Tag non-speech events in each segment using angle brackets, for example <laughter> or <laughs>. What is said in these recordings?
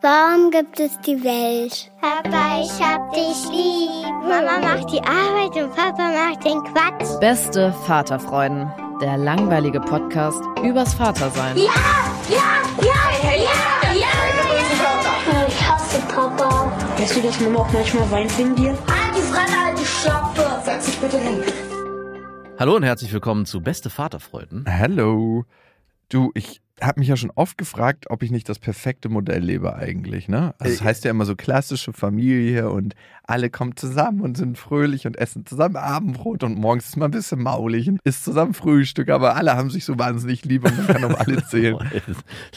Warum gibt es die Welt? Papa, ich hab dich lieb. Mama macht die Arbeit und Papa macht den Quatsch. Beste Vaterfreuden. Der langweilige Podcast übers Vatersein. Ja, ja, ja, ja, ja. Ich hasse Papa. Weißt du, dass Mama auch manchmal weint wegen dir? Halt die Fremde, halt die Schöpfe. Setz dich bitte hin. Hallo und herzlich willkommen zu Beste Vaterfreuden. Hallo. Du, ich habe mich ja schon oft gefragt, ob ich nicht das perfekte Modell lebe eigentlich, ne? Also es Äh, heißt ja immer so klassische Familie und alle kommen zusammen und sind fröhlich und essen zusammen Abendbrot und morgens ist man ein bisschen maulig und isst zusammen Frühstück, aber alle haben sich so wahnsinnig lieb und man kann um alle <laughs> zählen.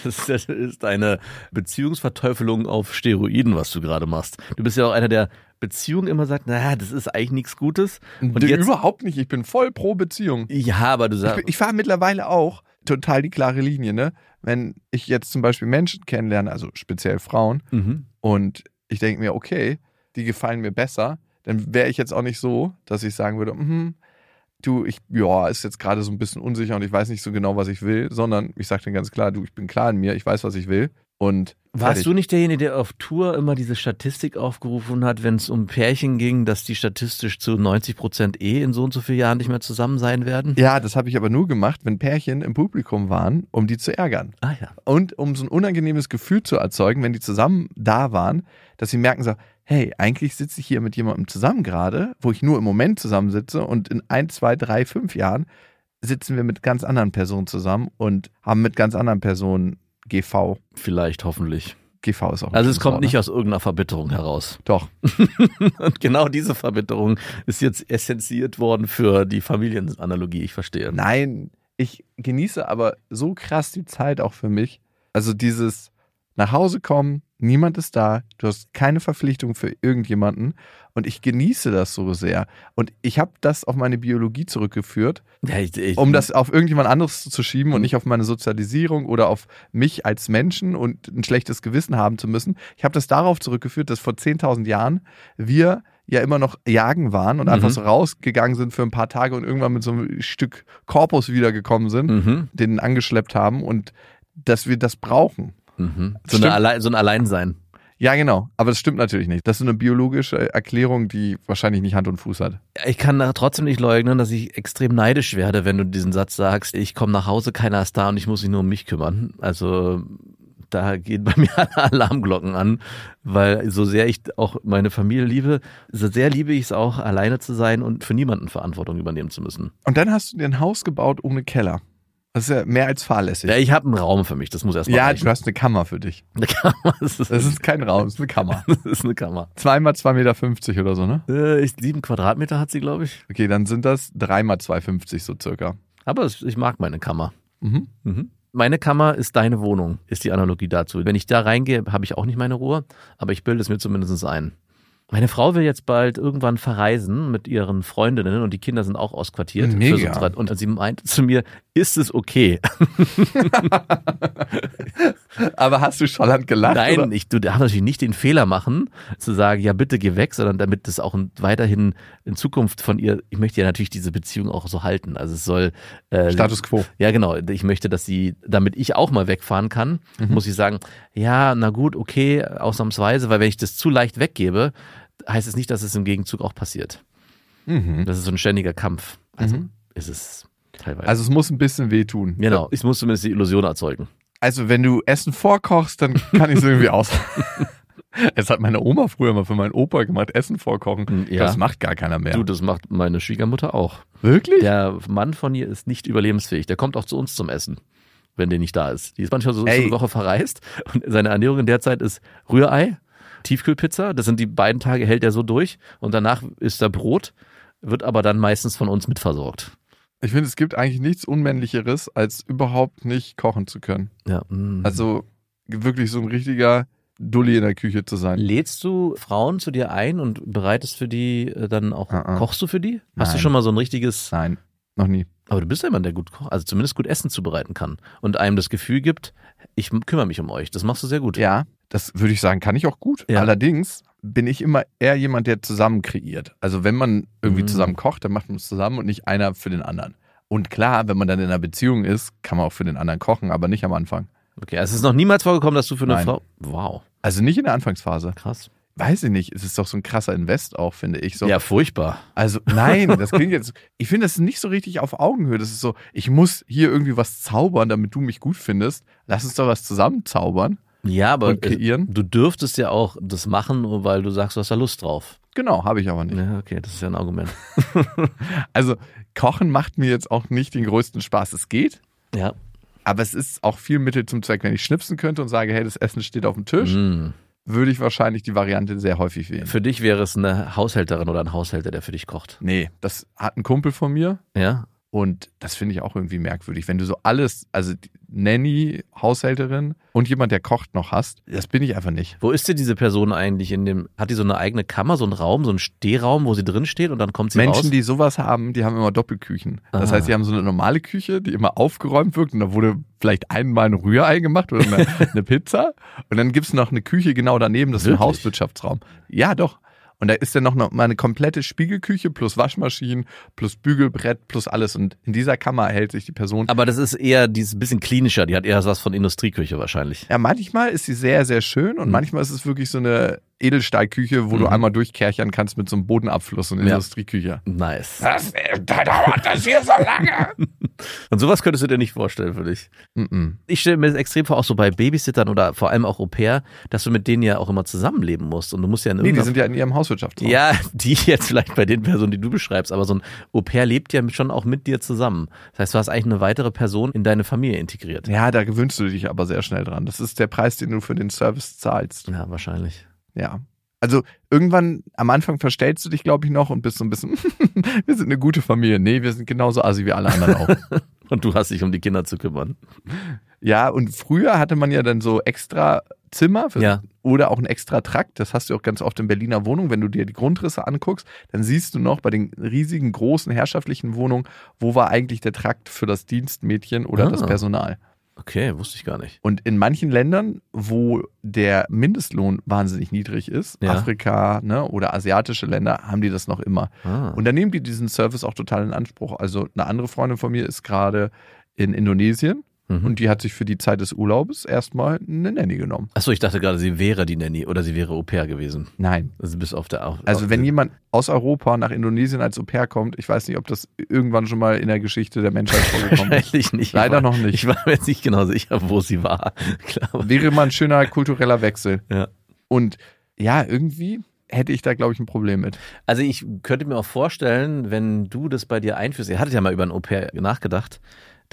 Das ist, das eine Beziehungsverteufelung auf Steroiden, was du gerade machst. Du bist ja auch einer, der Beziehungen immer sagt, naja, das ist eigentlich nichts Gutes. Und Und jetzt, überhaupt nicht, ich bin voll pro Beziehung. ja, aber du Ich, sagst, bin- ich fahre mittlerweile auch total die klare Linie, ne? Wenn ich jetzt zum Beispiel Menschen kennenlerne, also speziell Frauen, mhm. und ich denke mir, okay, die gefallen mir besser, dann wäre ich jetzt auch nicht so, dass ich sagen würde, mhm, du, ich, ja, ist jetzt gerade so ein bisschen unsicher und ich weiß nicht so genau, was ich will, sondern ich sage dann ganz klar, du, ich bin klar in mir, ich weiß, was ich will und Warst fertig. du nicht derjenige, der auf Tour immer diese Statistik aufgerufen hat, wenn es um Pärchen ging, dass die statistisch zu 90 Prozent eh in so und so vielen Jahren nicht mehr zusammen sein werden? Ja, das habe ich aber nur gemacht, wenn Pärchen im Publikum waren, um die zu ärgern. Ah ja. Und um so ein unangenehmes Gefühl zu erzeugen, wenn die zusammen da waren, dass sie merken so, hey, eigentlich sitze ich hier mit jemandem zusammen gerade, wo ich nur im Moment zusammensitze und in ein, zwei, drei, fünf Jahren sitzen wir mit ganz anderen Personen zusammen und haben mit ganz anderen Personen GV. Vielleicht, hoffentlich. GV ist auch Also es kommt Wort, nicht ne? aus irgendeiner Verbitterung heraus. Doch. <laughs> Und genau diese Verbitterung ist jetzt essenziert worden für die Familienanalogie, ich verstehe. Nein, ich genieße aber so krass die Zeit auch für mich. Also dieses nach Hause kommen, niemand ist da, du hast keine Verpflichtung für irgendjemanden und ich genieße das so sehr. Und ich habe das auf meine Biologie zurückgeführt, Ja, ich, ich, um das auf irgendjemand anderes zu schieben und nicht auf meine Sozialisierung oder auf mich als Menschen und ein schlechtes Gewissen haben zu müssen. Ich habe das darauf zurückgeführt, dass vor 10.000 Jahren wir ja immer noch jagen waren und einfach Mhm. so rausgegangen sind für ein paar Tage und irgendwann mit so einem Stück Korpus wiedergekommen sind, Mhm, den angeschleppt haben und dass wir das brauchen. Mhm. So, eine Allein, so ein Alleinsein. Ja, genau. Aber das stimmt natürlich nicht. Das ist eine biologische Erklärung, die wahrscheinlich nicht Hand und Fuß hat. Ich kann trotzdem nicht leugnen, dass ich extrem neidisch werde, wenn du diesen Satz sagst, ich komme nach Hause, keiner ist da und ich muss mich nur um mich kümmern. Also da gehen bei <laughs> mir alle Alarmglocken an, weil so sehr ich auch meine Familie liebe, so sehr liebe ich es auch, alleine zu sein und für niemanden Verantwortung übernehmen zu müssen. Und dann hast du dir ein Haus gebaut ohne Keller. Das ist ja mehr als fahrlässig. Ja, ich habe einen Raum für mich, das muss erstmal Ja, reichen. du hast eine Kammer für dich. Eine Kammer, das ist, Das ist kein Raum, das ist eine Kammer. <laughs> das ist eine Kammer. Zweimal 2,50 Meter oder so, ne? Äh, ich, sieben Quadratmeter hat sie, glaube ich. Okay, dann sind das dreimal 2,50 so circa. Aber ich mag meine Kammer. Mhm. Mhm. Meine Kammer ist deine Wohnung, ist die Analogie dazu. Wenn ich da reingehe, habe ich auch nicht meine Ruhe, aber ich bilde es mir zumindest ein. Meine Frau will jetzt bald irgendwann verreisen mit ihren Freundinnen und die Kinder sind auch ausquartiert. Mega. Für so und sie meinte zu mir, ist es okay? <laughs> Aber hast du Scholland gelacht? Nein, oder? ich, du darfst natürlich nicht den Fehler machen, zu sagen, ja bitte geh weg, sondern damit das auch in- weiterhin in Zukunft von ihr, ich möchte ja natürlich diese Beziehung auch so halten. Also es soll äh, Status quo. Ja, genau. Ich möchte, dass sie, damit ich auch mal wegfahren kann, Mhm. muss ich sagen, ja, na gut, okay, ausnahmsweise, weil wenn ich das zu leicht weggebe, heißt es nicht, dass es im Gegenzug auch passiert. Mhm. Das ist so ein ständiger Kampf. Also Mhm. ist es teilweise. Also es muss ein bisschen wehtun. genau, ich muss zumindest die Illusion erzeugen. Also wenn du Essen vorkochst, dann kann ich es irgendwie aus. <laughs> Es hat meine Oma früher mal für meinen Opa gemacht, Essen vorkochen. Ja. Das macht gar keiner mehr. Du, das macht meine Schwiegermutter auch. wirklich? Der Mann von ihr ist nicht überlebensfähig. Der kommt auch zu uns zum Essen, wenn der nicht da ist. Die ist manchmal so, so eine Woche verreist und seine Ernährung in der Zeit ist Rührei, Tiefkühlpizza. Das sind die beiden Tage, hält er so durch und danach isst er Brot, wird aber dann meistens von uns mitversorgt. Ich finde, es gibt eigentlich nichts Unmännlicheres, als überhaupt nicht kochen zu können. Ja. mm. Also wirklich so ein richtiger Dulli in der Küche zu sein. Lädst du Frauen zu dir ein und bereitest für die äh, dann auch, Ah, ah. kochst du für die? Hast du Nein. schon mal so ein richtiges, Nein, noch nie. Aber du bist ja jemand, der gut kocht, also zumindest gut Essen zubereiten kann und einem das Gefühl gibt, ich kümmere mich um euch. Das machst du sehr gut. Ja, das würde ich sagen, kann ich auch gut. Ja. Allerdings bin ich immer eher jemand, der zusammen kreiert. Also wenn man irgendwie Mhm. zusammen kocht, dann macht man es zusammen und nicht einer für den anderen. Und klar, wenn man dann in einer Beziehung ist, kann man auch für den anderen kochen, aber nicht am Anfang. Okay, also es ist noch niemals vorgekommen, dass du für eine Nein. Frau. Wow, Also nicht in der Anfangsphase. krass. Weiß ich nicht. Es ist doch so ein krasser Invest auch, finde ich. So. Ja, furchtbar. Also nein, das klingt jetzt. Ich finde das ist nicht so richtig auf Augenhöhe. Das ist so, ich muss hier irgendwie was zaubern, damit du mich gut findest. Lass uns doch was zusammen zaubern Ja, aber und kreieren. du dürftest ja auch das machen, weil du sagst, du hast da Lust drauf. Genau, habe ich aber nicht. Ja, okay, das ist ja ein Argument. <laughs> Also Kochen macht mir jetzt auch nicht den größten Spaß. Es geht, Ja. aber es ist auch viel Mittel zum Zweck. Wenn ich schnipsen könnte und sage, hey, das Essen steht auf dem Tisch, Mm. Würde ich wahrscheinlich die Variante sehr häufig wählen. Für dich wäre es eine Haushälterin oder ein Haushälter, der für dich kocht. Nee, das hat ein Kumpel von mir. Ja. Und das finde ich auch irgendwie merkwürdig. Wenn du so alles, also Nanny, Haushälterin und jemand, der kocht noch hast, das bin ich einfach nicht. Wo ist denn diese Person eigentlich in dem, hat die so eine eigene Kammer, so einen Raum, so einen Stehraum, wo sie drin steht und dann kommt sie Menschen, raus? die sowas haben, die haben immer Doppelküchen. Das Ah. heißt, die haben so eine normale Küche, die immer aufgeräumt wird und da wurde vielleicht einmal ein Rührei gemacht oder eine, <laughs> eine Pizza. Und dann gibt's noch eine Küche genau daneben, das ist ein? Hauswirtschaftsraum. Ja, doch. Und da ist dann noch mal eine komplette Spiegelküche plus Waschmaschinen plus Bügelbrett plus alles. Und in dieser Kammer hält sich die Person. Aber das ist eher dieses bisschen klinischer, die hat eher was von Industrieküche wahrscheinlich. Ja, manchmal ist sie sehr, sehr schön und Mhm. manchmal ist es wirklich so eine Edelstahlküche, wo du Mhm. einmal durchkerchern kannst mit so einem Bodenabfluss und Ja. Industrieküche. Nice. Das, da dauert das hier so lange. <laughs> Und sowas könntest du dir nicht vorstellen für dich. Mhm. Ich stelle mir das extrem vor, auch so bei Babysittern oder vor allem auch Au pair, dass du mit denen ja auch immer zusammenleben musst. Und du musst ja in Nee, die sind ja in ihrem Hauswirtschaftsraum. Ja, die jetzt vielleicht bei den Personen, die du beschreibst, aber so ein Au pair lebt ja schon auch mit dir zusammen. Das heißt, du hast eigentlich eine weitere Person in deine Familie integriert. Ja, da gewöhnst du dich aber sehr schnell dran. Das ist der Preis, den du für den Service zahlst. Ja, wahrscheinlich. Ja. Also irgendwann am Anfang verstellst du dich, glaube ich, noch und bist so ein bisschen, <laughs> wir sind eine gute Familie. Nee, wir sind genauso assi wie alle anderen auch. <laughs> Und du hast dich um die Kinder zu kümmern. ja, und früher hatte man ja dann so extra Zimmer Ja. oder auch ein extra Trakt. Das hast du auch ganz oft in Berliner Wohnungen. Wenn du dir die Grundrisse anguckst, dann siehst du noch bei den riesigen, großen, herrschaftlichen Wohnungen, wo war eigentlich der Trakt für das Dienstmädchen oder Ah. das Personal. Okay, wusste ich gar nicht. Und in manchen Ländern, wo der Mindestlohn wahnsinnig niedrig ist, Ja. Afrika ne, oder asiatische Länder, haben die das noch immer. Ah. Und dann nehmen die diesen Service auch total in Anspruch. Also eine andere Freundin von mir ist gerade in Indonesien Mhm. und die hat sich für die Zeit des Urlaubes erstmal eine Nanny genommen. Achso, ich dachte gerade, sie wäre die Nanny oder sie wäre Au pair gewesen. Nein. Also bis auf der auf, Also wenn jemand aus Europa nach Indonesien als Au pair kommt, ich weiß nicht, ob das irgendwann schon mal in der Geschichte der Menschheit vorgekommen <laughs> ist. Wahrscheinlich nicht. Leider war- noch nicht. Ich war mir jetzt nicht genau sicher, wo sie war. <laughs> Klar. Wäre mal ein schöner kultureller Wechsel. Ja. Und ja, irgendwie hätte ich da, glaube ich, ein Problem mit. Also ich könnte mir auch vorstellen, wenn du das bei dir einführst, ihr hattet ja mal über ein Au pair nachgedacht,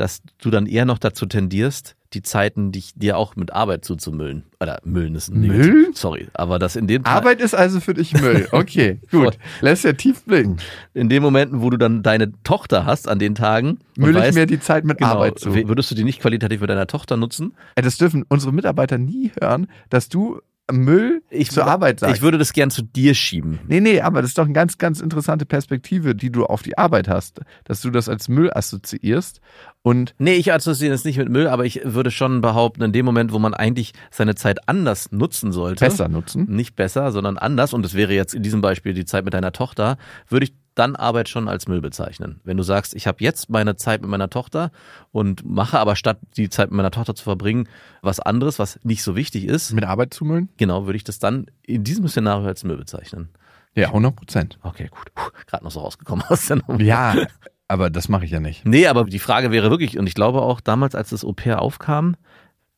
dass du dann eher noch dazu tendierst, die Zeiten dich dir auch mit Arbeit zuzumüllen. Oder müllen ist ein? Negativ. Sorry, aber das in den Arbeit ist also für dich Müll. Okay, <laughs> gut. Lässt ja tief blicken. in den Momenten, wo du dann deine Tochter hast an den Tagen, Müll ich weißt, mir die Zeit mit genau, Arbeit zu. würdest du die nicht qualitativ mit deiner Tochter nutzen? Ey, Das dürfen unsere Mitarbeiter nie hören, dass du Müll zur Arbeit sagst. Ich würde das gern zu dir schieben. nee, nee, aber das ist doch eine ganz, ganz interessante Perspektive, die du auf die Arbeit hast. Dass du das als Müll assoziierst und Nee, ich assoziiere es nicht mit Müll, aber ich würde schon behaupten, in dem Moment, wo man eigentlich seine Zeit anders nutzen sollte, besser nutzen. nicht besser, sondern anders, und das wäre jetzt in diesem Beispiel die Zeit mit deiner Tochter, würde ich dann Arbeit schon als Müll bezeichnen. Wenn du sagst, ich habe jetzt meine Zeit mit meiner Tochter und mache aber statt die Zeit mit meiner Tochter zu verbringen, was anderes, was nicht so wichtig ist, Mit Arbeit zu müllen? genau, würde ich das dann in diesem Szenario als Müll bezeichnen. Ja, 100 Prozent. Okay, gut. Gerade noch so rausgekommen aus der Nummer. Ja, <laughs> aber das mache ich ja nicht. Nee, aber die Frage wäre wirklich, und ich glaube auch damals, als das Au pair aufkam,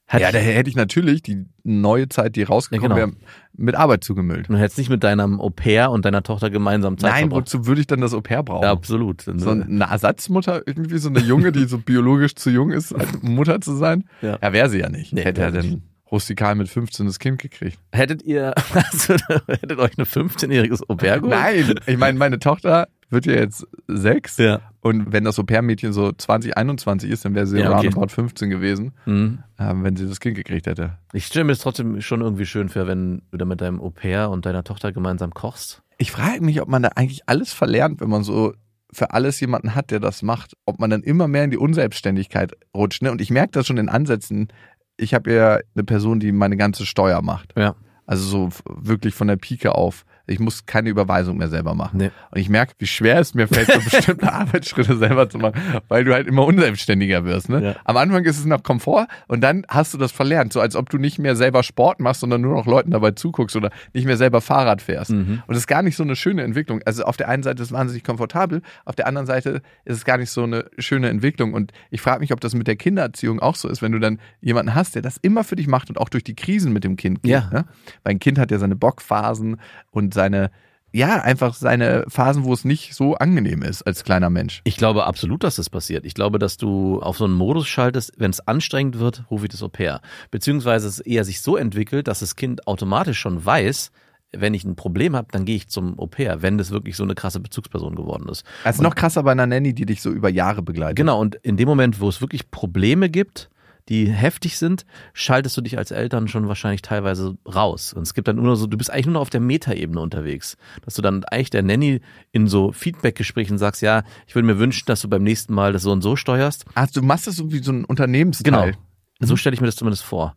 Hat ja, da hätte ich natürlich die neue Zeit, die rausgekommen Ja, genau. wäre, mit Arbeit zugemüllt. du hättest nicht mit deinem Au-pair und deiner Tochter gemeinsam Zeit Nein, verbracht. wozu würde ich dann das Au-pair brauchen? Ja, absolut. so eine Ersatzmutter, irgendwie so eine Junge, die so biologisch zu jung ist, Mutter zu sein? Ja. Ja, wäre sie ja nicht. Nee, Hätte er denn rustikal mit 15 das Kind gekriegt? Hättet ihr, <laughs> also, hättet euch ein 15-jähriges Au-pair geholt? Nein, ich meine, meine Tochter wird ja jetzt sechs. Ja. Und wenn das Au-pair-Mädchen so 20, 21 ist, dann wäre sie Ja, okay. roundabout 15 gewesen, Mhm. ähm, wenn sie das Kind gekriegt hätte. Ich stelle mir das trotzdem schon irgendwie schön vor, wenn du da mit deinem Au-pair und deiner Tochter gemeinsam kochst. Ich frage mich, ob man da eigentlich alles verlernt, wenn man so für alles jemanden hat, der das macht, ob man dann immer mehr in die Unselbstständigkeit rutscht. Ne? Und ich merke das schon in Ansätzen. Ich habe ja eine Person, die meine ganze Steuer macht. Ja. Also so wirklich von der Pike auf. Ich muss keine Überweisung mehr selber machen. Nee. Und ich merke, wie schwer es mir fällt, so <laughs> bestimmte Arbeitsschritte selber zu machen, weil du halt immer unselbstständiger wirst. Ne? Ja. Am Anfang ist es noch Komfort und dann hast du das verlernt. So als ob du nicht mehr selber Sport machst, sondern nur noch Leuten dabei zuguckst oder nicht mehr selber Fahrrad fährst. Mhm. Und das ist gar nicht so eine schöne Entwicklung. Also auf der einen Seite ist es wahnsinnig komfortabel, auf der anderen Seite ist es gar nicht so eine schöne Entwicklung. Und ich frage mich, ob das mit der Kindererziehung auch so ist, wenn du dann jemanden hast, der das immer für dich macht und auch durch die Krisen mit dem Kind geht. Ja. Ne? Weil ein Kind hat ja seine Bockphasen und seine, ja, einfach seine Phasen, wo es nicht so angenehm ist als kleiner Mensch. Ich glaube absolut, dass das passiert. Ich glaube, dass du auf so einen Modus schaltest, wenn es anstrengend wird, rufe ich das Au-pair. Beziehungsweise es eher sich so entwickelt, dass das Kind automatisch schon weiß, wenn ich ein Problem habe, dann gehe ich zum Au-pair, wenn das wirklich so eine krasse Bezugsperson geworden ist. Also noch krasser bei einer Nanny, die dich so über Jahre begleitet. Genau, und in dem Moment, wo es wirklich Probleme gibt, die heftig sind, schaltest du dich als Eltern schon wahrscheinlich teilweise raus. Und es gibt dann nur so, du bist eigentlich nur noch auf der Metaebene unterwegs. Dass du dann eigentlich der Nanny in so Feedback-Gesprächen sagst, ja, ich würde mir wünschen, dass du beim nächsten Mal das so und so steuerst. Also du machst das so wie so ein Unternehmensteil. Genau. So stelle ich mir das zumindest vor.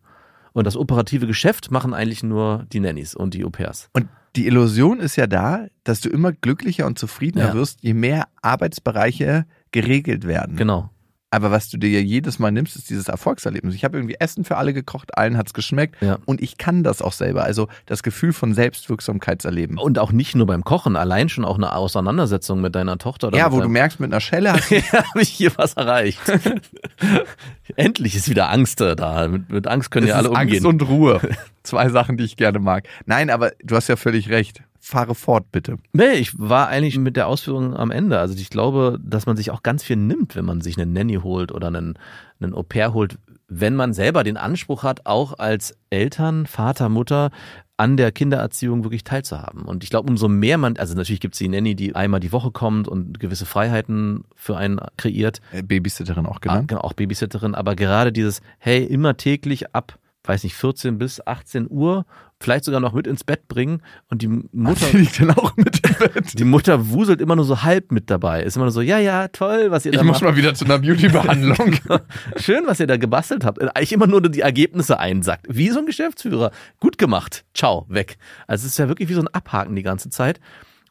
Und das operative Geschäft machen eigentlich nur die Nannies und die Au-pairs. Und die Illusion ist ja da, dass du immer glücklicher und zufriedener Ja. wirst, je mehr Arbeitsbereiche geregelt werden. Genau. Aber was du dir ja jedes Mal nimmst, ist dieses Erfolgserlebnis. Ich habe irgendwie Essen für alle gekocht, allen hat's geschmeckt Ja. und ich kann das auch selber. Also das Gefühl von Selbstwirksamkeitserleben. Und auch nicht nur beim Kochen, allein schon auch eine Auseinandersetzung mit deiner Tochter. Oder ja, wo du merkst, mit einer Schelle <laughs> habe ich hier was erreicht. <laughs> Endlich ist wieder Angst äh, da. Mit, mit Angst können ja Es alle ist umgehen. Angst und Ruhe. <laughs> Zwei Sachen, die ich gerne mag. Nein, aber du hast ja völlig recht. Fahre fort, bitte. nee, ich war eigentlich mit der Ausführung am Ende. Also ich glaube, dass man sich auch ganz viel nimmt, wenn man sich einen Nanny holt oder einen, einen Au-pair holt, wenn man selber den Anspruch hat, auch als Eltern, Vater, Mutter an der Kindererziehung wirklich teilzuhaben. Und ich glaube, umso mehr man, also natürlich gibt es die Nanny, die einmal die Woche kommt und gewisse Freiheiten für einen kreiert, Äh, Babysitterin auch Ah, genannt. genau, auch Babysitterin, aber gerade dieses, hey, immer täglich ab, weiß nicht, 14 bis 18 Uhr, vielleicht sogar noch mit ins Bett bringen und die Mutter, <laughs> Die liegt dann auch mit im Bett. die Mutter wuselt immer nur so halb mit dabei. Ist immer nur so, ja, ja, toll, was ihr Ich da muss macht. mal wieder zu einer Beauty-Behandlung. <laughs> Schön, was ihr da gebastelt habt. Eigentlich immer nur die Ergebnisse einsackt. Wie so ein Geschäftsführer. Gut gemacht. Ciao, weg. Also es ist ja wirklich wie so ein Abhaken die ganze Zeit.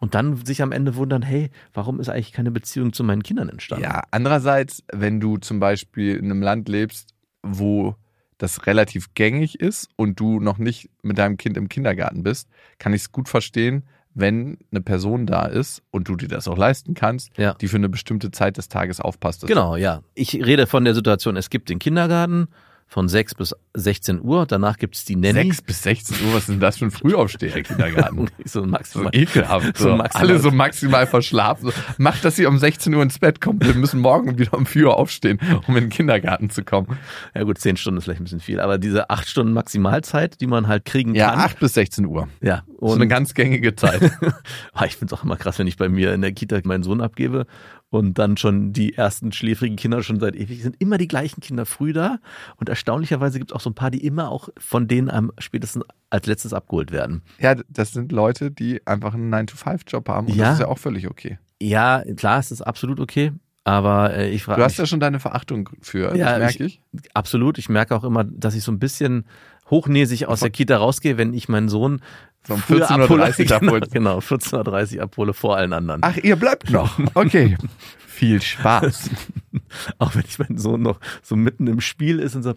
Und dann sich am Ende wundern, hey, warum ist eigentlich keine Beziehung zu meinen Kindern entstanden? Ja, andererseits, wenn du zum Beispiel in einem Land lebst, wo das relativ gängig ist und du noch nicht mit deinem Kind im Kindergarten bist, kann ich es gut verstehen, wenn eine Person da ist und du dir das auch leisten kannst, Ja. die für eine bestimmte Zeit des Tages aufpasst. Genau, ja. Ich rede von der Situation, es gibt den Kindergarten von 6 bis 16 Uhr, danach gibt es die Nanny. 6 bis 16 Uhr, was ist denn das für ein Frühaufsteher, Kindergarten? <laughs> so So maximal. ekelhaft. So So maximal. Alle so maximal verschlafen. So, Macht, dass sie um 16 Uhr ins Bett kommen. Wir müssen morgen wieder um 4 Uhr aufstehen, um in den Kindergarten zu kommen. Ja gut, 10 Stunden ist vielleicht ein bisschen viel, aber diese 8 Stunden Maximalzeit, die man halt kriegen Ja, kann. 8 bis 16 Uhr. Ja, So eine ganz gängige Zeit. <laughs> Ah, ich finde es auch immer krass, wenn ich bei mir in der Kita meinen Sohn abgebe und dann schon die ersten schläfrigen Kinder schon seit ewig sind immer die gleichen Kinder früh da und erstaunlicherweise gibt es auch so ein paar, die immer auch von denen am spätestens als letztes abgeholt werden. Ja, das sind Leute, die einfach einen 9-to-5-Job haben und Ja. das ist ja auch völlig okay. Ja, klar, es ist absolut okay, aber äh, ich frage Du hast mich ja schon deine Verachtung für, Ja, das merke ich. absolut, ich merke auch immer, dass ich so ein bisschen hochnäsig aus der Kita rausgehe, wenn ich meinen Sohn So um früher 14.30 Uhr abhole. <laughs> genau, genau, 14.30 Uhr abhole vor allen anderen. Ach, ihr bleibt noch. Okay. <laughs> Viel Spaß. <laughs> Auch wenn ich meinen Sohn noch so mitten im Spiel ist und so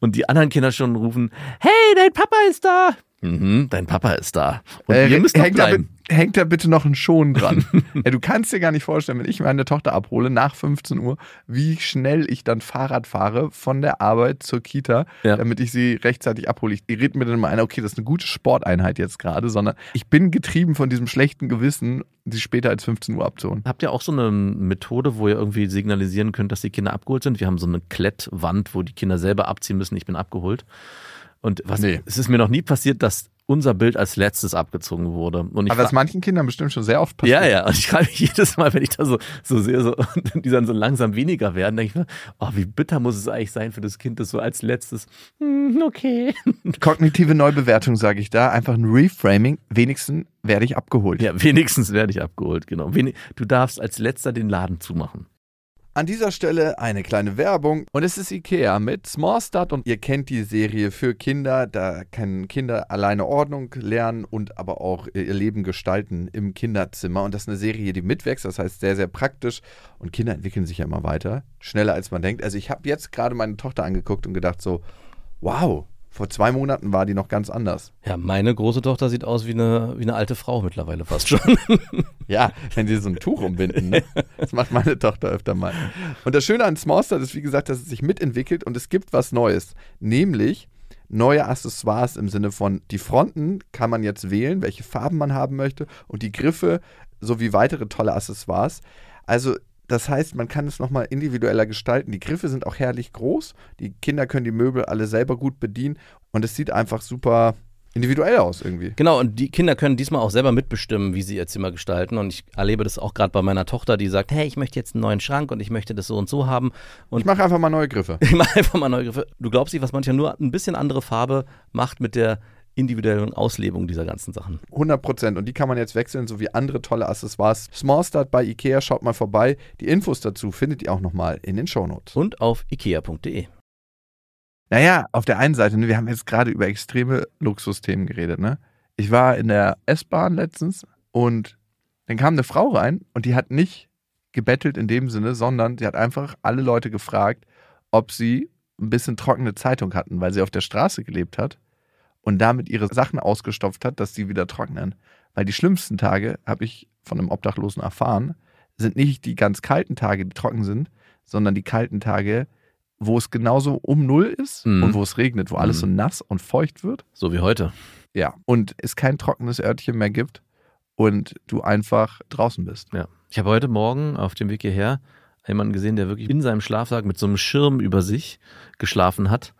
und die anderen Kinder schon rufen, hey, dein Papa ist da. Mhm, dein Papa ist da. Und Äh, ihr müsst noch bleiben. Hängt da bitte noch ein Schon dran. <laughs> ja, du kannst dir gar nicht vorstellen, wenn ich meine Tochter abhole nach 15 Uhr, wie schnell ich dann Fahrrad fahre von der Arbeit zur Kita, Ja. damit ich sie rechtzeitig abhole. Ich rede mir dann mal ein, okay, das ist eine gute Sporteinheit jetzt gerade, sondern ich bin getrieben von diesem schlechten Gewissen, sie später als 15 Uhr abzuholen. Habt ihr auch so eine Methode, wo ihr irgendwie signalisieren könnt, dass die Kinder abgeholt sind? Wir haben so eine Klettwand, wo die Kinder selber abziehen müssen, ich bin abgeholt. Und was, Nee. es ist mir noch nie passiert, dass unser Bild als letztes abgezogen wurde. Und ich Aber das manchen Kindern bestimmt schon sehr oft passiert. ja, ja, und ich frage mich <laughs> jedes Mal, wenn ich da so, so sehe, so, und <laughs> die dann so langsam weniger werden, denke ich mir, oh, wie bitter muss es eigentlich sein für das Kind, das so als letztes, hm, okay. <laughs> Kognitive Neubewertung, sage ich da. Einfach ein Reframing. Wenigstens werde ich abgeholt. Ja, wenigstens werde ich abgeholt, genau. Du darfst als letzter den Laden zumachen. An dieser Stelle eine kleine Werbung. Und es ist Ikea mit Small Start und ihr kennt die Serie für Kinder, da können Kinder alleine Ordnung lernen und aber auch ihr Leben gestalten im Kinderzimmer. Und das ist eine Serie, die mitwächst, das heißt sehr, sehr praktisch. Und Kinder entwickeln sich ja immer weiter, schneller als man denkt. Also ich habe jetzt gerade meine Tochter angeguckt und gedacht so, wow, vor zwei Monaten war die noch ganz anders. Ja, meine große Tochter sieht aus wie eine, wie eine alte Frau mittlerweile fast schon. <laughs> Ja, wenn sie so ein Tuch umbinden. Ne? Das macht meine Tochter öfter mal. Und das Schöne an Smallstart ist, wie gesagt, dass es sich mitentwickelt und es gibt was Neues. Nämlich neue Accessoires im Sinne von, die Fronten kann man jetzt wählen, welche Farben man haben möchte und die Griffe sowie weitere tolle Accessoires. Also das heißt, man kann es nochmal individueller gestalten. Die Griffe sind auch herrlich groß. Die Kinder können die Möbel alle selber gut bedienen und es sieht einfach super individuell aus irgendwie. Genau, und die Kinder können diesmal auch selber mitbestimmen, wie sie ihr Zimmer gestalten. Und ich erlebe das auch gerade bei meiner Tochter, die sagt, hey, ich möchte jetzt einen neuen Schrank und ich möchte das so und so haben. Und Ich mache einfach mal neue Griffe. <laughs> ich mache einfach mal neue Griffe. Du glaubst nicht, was manchmal nur ein bisschen andere Farbe macht mit der individuellen Auslebung dieser ganzen Sachen. 100 Prozent. Und die kann man jetzt wechseln, sowie andere tolle Accessoires. Small Start bei Ikea, schaut mal vorbei. Die Infos dazu findet ihr auch nochmal in den Shownotes. Und auf ikea.de. Naja, auf der einen Seite, ne, wir haben jetzt gerade über extreme Luxusthemen geredet. Ne? Ich war in der S-Bahn letztens und dann kam eine Frau rein und die hat nicht gebettelt in dem Sinne, sondern sie hat einfach alle Leute gefragt, ob sie ein bisschen trockene Zeitung hatten, weil sie auf der Straße gelebt hat und damit ihre Sachen ausgestopft hat, dass sie wieder trocknen. Weil die schlimmsten Tage, habe ich von einem Obdachlosen erfahren, sind nicht die ganz kalten Tage, die trocken sind, sondern die kalten Tage, wo es genauso um Null ist Mhm. und wo es regnet, wo alles Mhm. so nass und feucht wird. So wie heute. Ja. Und es kein trockenes Örtchen mehr gibt und du einfach draußen bist. Ja. Ich habe heute Morgen auf dem Weg hierher jemanden gesehen, der wirklich in seinem Schlafsack mit so einem Schirm über sich geschlafen hat.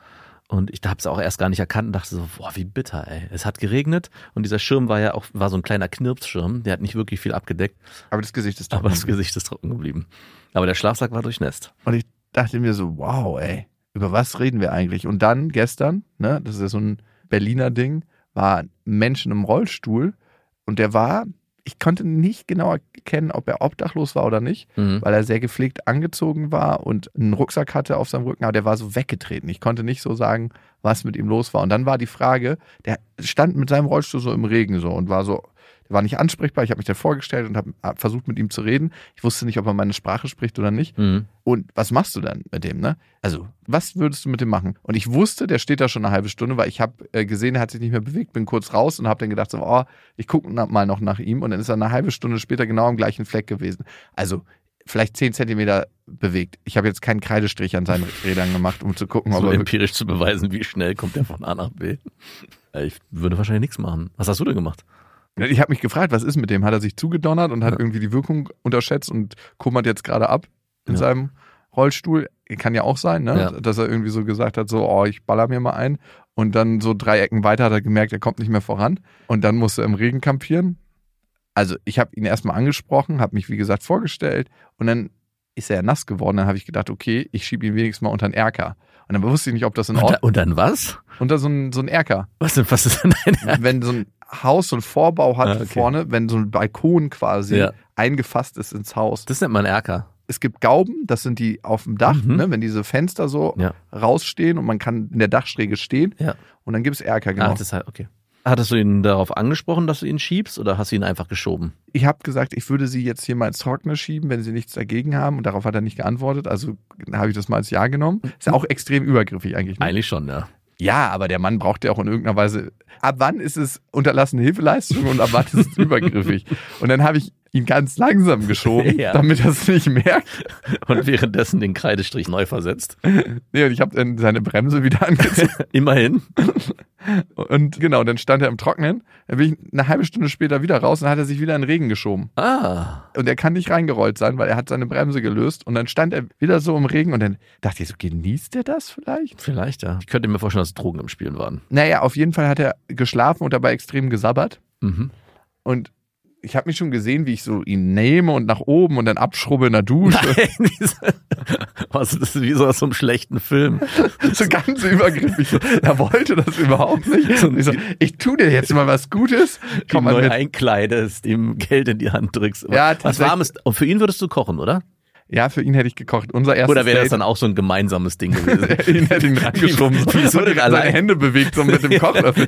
Und ich habe es auch erst gar nicht erkannt und dachte so, boah, wie bitter, ey. Es hat geregnet und dieser Schirm war ja auch, war so ein kleiner Knirpsschirm, der hat nicht wirklich viel abgedeckt, Aber das Gesicht ist trocken. aber das Gesicht ist trocken geblieben. Aber der Schlafsack war durchnässt. Und ich dachte mir so, wow, ey, über was reden wir eigentlich? Und dann gestern, ne, das ist ja so ein Berliner Ding, war ein Mensch in einem Rollstuhl und der war, ich konnte nicht genau erkennen, ob er obdachlos war oder nicht, Mhm. weil er sehr gepflegt angezogen war und einen Rucksack hatte auf seinem Rücken, aber der war so weggetreten. Ich konnte nicht so sagen, was mit ihm los war. Und dann war die Frage, der stand mit seinem Rollstuhl so im Regen so und war so, der war nicht ansprechbar. Ich habe mich dann vorgestellt und habe hab versucht, mit ihm zu reden. Ich wusste nicht, ob er meine Sprache spricht oder nicht. Mhm. Und was machst du dann mit dem, ne? Also, was würdest du mit dem machen? Und ich wusste, der steht da schon eine halbe Stunde, weil ich habe äh, gesehen, er hat sich nicht mehr bewegt, bin kurz raus und habe dann gedacht, so, oh, ich gucke mal noch nach ihm. Und dann ist er eine halbe Stunde später genau am gleichen Fleck gewesen. Also, vielleicht zehn Zentimeter bewegt. Ich habe jetzt keinen Kreidestrich an seinen Rädern gemacht, um zu gucken, ob So er empirisch zu beweisen, wie schnell kommt der von A nach B. <laughs> Ich würde wahrscheinlich nichts machen. Was hast du denn gemacht? Ich habe mich gefragt, was ist mit dem? Hat er sich zugedonnert und hat Ja. irgendwie die Wirkung unterschätzt und kummert jetzt gerade ab in Ja. seinem Rollstuhl? Kann ja auch sein, ne? Ja. dass er irgendwie so gesagt hat, so, oh, ich baller mir mal ein. Und dann so drei Ecken weiter hat er gemerkt, er kommt nicht mehr voran. Und dann musste er im Regen kampieren. Also ich habe ihn erstmal angesprochen, habe mich wie gesagt vorgestellt und dann ist er nass geworden. Dann habe ich gedacht, okay, ich schiebe ihn wenigstens mal unter einen Erker. Und dann wusste ich nicht, ob das in Ordnung da, und dann was? unter so einen, so einen Erker Was, denn- was ist denn dein wenn so ein Haus so einen Vorbau hat Ah, okay. vorne, wenn so ein Balkon quasi Ja. eingefasst ist ins Haus. Das nennt man Erker. Es gibt Gauben, das sind die auf dem Dach, Mhm. ne, wenn diese Fenster so Ja. rausstehen und man kann in der Dachschräge stehen. Ja. Und dann gibt es Erker, genau. Ah, das heißt, okay. Hattest du ihn darauf angesprochen, dass du ihn schiebst oder hast du ihn einfach geschoben? ich habe gesagt, ich würde sie jetzt hier mal ins Trockene schieben, wenn sie nichts dagegen haben. Und darauf hat er nicht geantwortet. Also habe ich das mal als Ja genommen. Ist ja auch extrem übergriffig eigentlich. Ne? Eigentlich schon, ja. Ja, aber der Mann braucht ja auch in irgendeiner Weise. Ab wann ist es unterlassene Hilfeleistung und ab wann ist es <laughs> übergriffig? Und dann habe ich ihn ganz langsam <laughs> geschoben, Ja. damit er es nicht merkt. Und währenddessen den Kreidestrich neu versetzt. Nee, und ich habe dann seine Bremse wieder angezogen. <laughs> Immerhin. Und genau, dann stand er im Trocknen. Dann bin ich eine halbe Stunde später wieder raus und hat er sich wieder in den Regen geschoben. Ah. Und er kann nicht reingerollt sein, weil er hat seine Bremse gelöst. Und dann stand er wieder so im Regen und dann dachte ich so, genießt er das vielleicht? Vielleicht, ja. Ich könnte mir vorstellen, dass Drogen im Spielen waren. Naja, auf jeden Fall hat er geschlafen und dabei extrem gesabbert. Mhm. Und ich habe mich schon gesehen, wie ich so ihn nehme und nach oben und dann abschrubbe in der Dusche. <laughs> Was ist das wie so aus so einem schlechten Film? so ganz übergriffig. So. Er wollte das überhaupt nicht. Und ich, so, ich tu dir jetzt mal was Gutes. Komm mal neu mit. einkleidest, ihm Geld in die Hand drückst. Ja, was warmes. Und für ihn würdest du kochen, oder? Ja, für ihn hätte ich gekocht. Unser erstes Oder wäre das Date. dann auch so ein gemeinsames Ding <laughs> gewesen? ihn hätte ihn rangeschoben. <laughs> Wie- wieso und denn seine allein? Hände bewegt so mit dem <laughs> Kochlöffel.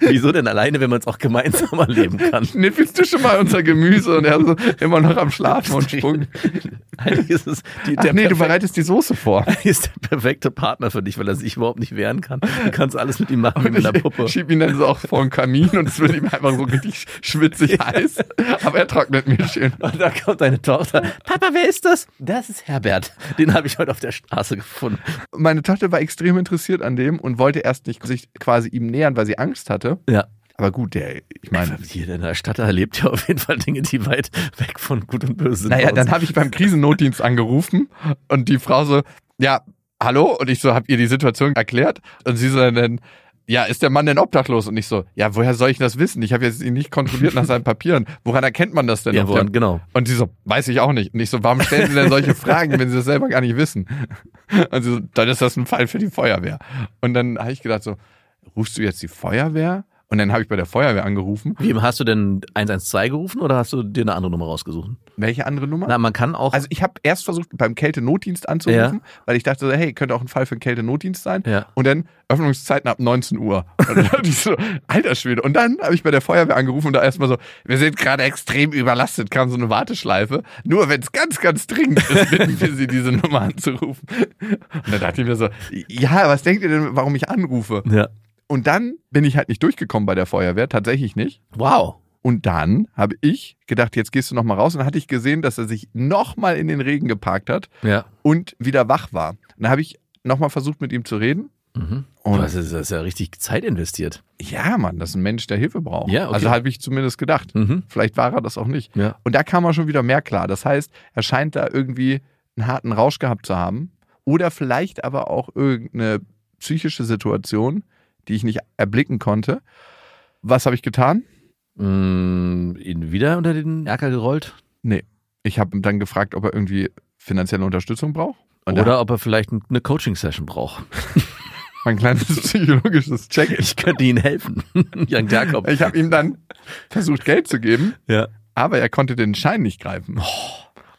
Wieso denn alleine, wenn man es auch gemeinsam erleben kann? Schniffelst du schon mal unser Gemüse? Und er so immer noch am Schlafen und Sprung. Eigentlich ist es die, Ach nee, du bereitest die Soße vor. ist der perfekte Partner für dich, weil er sich überhaupt nicht wehren kann. Du kannst alles mit ihm machen wie mit einer Puppe. Ich schieb ihn dann so auch vor den Kamin und es wird ihm einfach so richtig schwitzig heiß. Aber er trocknet mir schön. Und da kommt deine Tochter. Papa, wer ist das? Das ist Herbert. Den habe ich heute auf der Straße gefunden. Meine Tochter war extrem interessiert an dem und wollte erst nicht sich quasi ihm nähern, weil sie Angst hatte. Ja. Aber gut, der, ich meine, Hier in der Stadt erlebt ja auf jeden Fall Dinge, die weit weg von Gut und Böse sind. naja, dann habe ich beim Krisennotdienst angerufen und die Frau so, ja, hallo? Und ich so, hab ihr die Situation erklärt und sie so dann, ja, ist der Mann denn obdachlos? Und ich so, ja, woher soll ich das wissen? Ich habe jetzt ihn nicht kontrolliert nach seinen Papieren. Woran erkennt man das denn? ja, woran, genau. Und sie so, weiß ich auch nicht. Und ich so, warum stellen Sie denn solche Fragen, wenn Sie das selber gar nicht wissen? Und sie so, dann ist das ein Fall für die Feuerwehr. Und dann habe ich gedacht so, rufst du jetzt die Feuerwehr? Und dann habe ich bei der Feuerwehr angerufen. Wie hast du denn 112 gerufen oder hast du dir eine andere Nummer rausgesucht? Welche andere Nummer? Na, man kann auch. also ich habe erst versucht, beim Kältenotdienst anzurufen, weil ich dachte, so, hey, könnte auch ein Fall für einen Kältenotdienst sein. Ja. Und dann Öffnungszeiten ab 19 Uhr. Und dann <laughs> dachte ich so, alter Schwede. Und dann habe ich bei der Feuerwehr angerufen und da erstmal so, wir sind gerade extrem überlastet, kam so eine Warteschleife. Nur wenn es ganz, ganz dringend ist, <laughs> bitten wir Sie, diese Nummer anzurufen. Und dann dachte ich mir so, ja, was denkt ihr denn, warum ich anrufe? ja. Und dann bin ich halt nicht durchgekommen bei der Feuerwehr, tatsächlich nicht. Wow. Und dann habe ich gedacht, jetzt gehst du noch mal raus. Und dann hatte ich gesehen, dass er sich noch mal in den Regen geparkt hat Ja. und wieder wach war. Und dann habe ich noch mal versucht, mit ihm zu reden. Mhm. Und- das, ist, das ist ja richtig Zeit investiert. Ja, Mann, das ist ein Mensch, der Hilfe braucht. Ja, okay. Also habe ich zumindest gedacht. Mhm. Vielleicht war er das auch nicht. Ja. Und da kam er schon wieder mehr klar. Das heißt, er scheint da irgendwie einen harten Rausch gehabt zu haben. Oder vielleicht aber auch irgendeine psychische Situation, die ich nicht erblicken konnte. Was habe ich getan? Mm, ihn wieder unter den Erker gerollt? Ich habe dann gefragt, ob er irgendwie finanzielle Unterstützung braucht. Und er Oder ob er vielleicht eine Coaching-Session braucht. <laughs> mein kleines psychologisches Check. Ich könnte Ihnen helfen. <laughs> Jan Jakob. Ich habe ihm dann versucht, Geld zu geben, Ja. aber er konnte den Schein nicht greifen.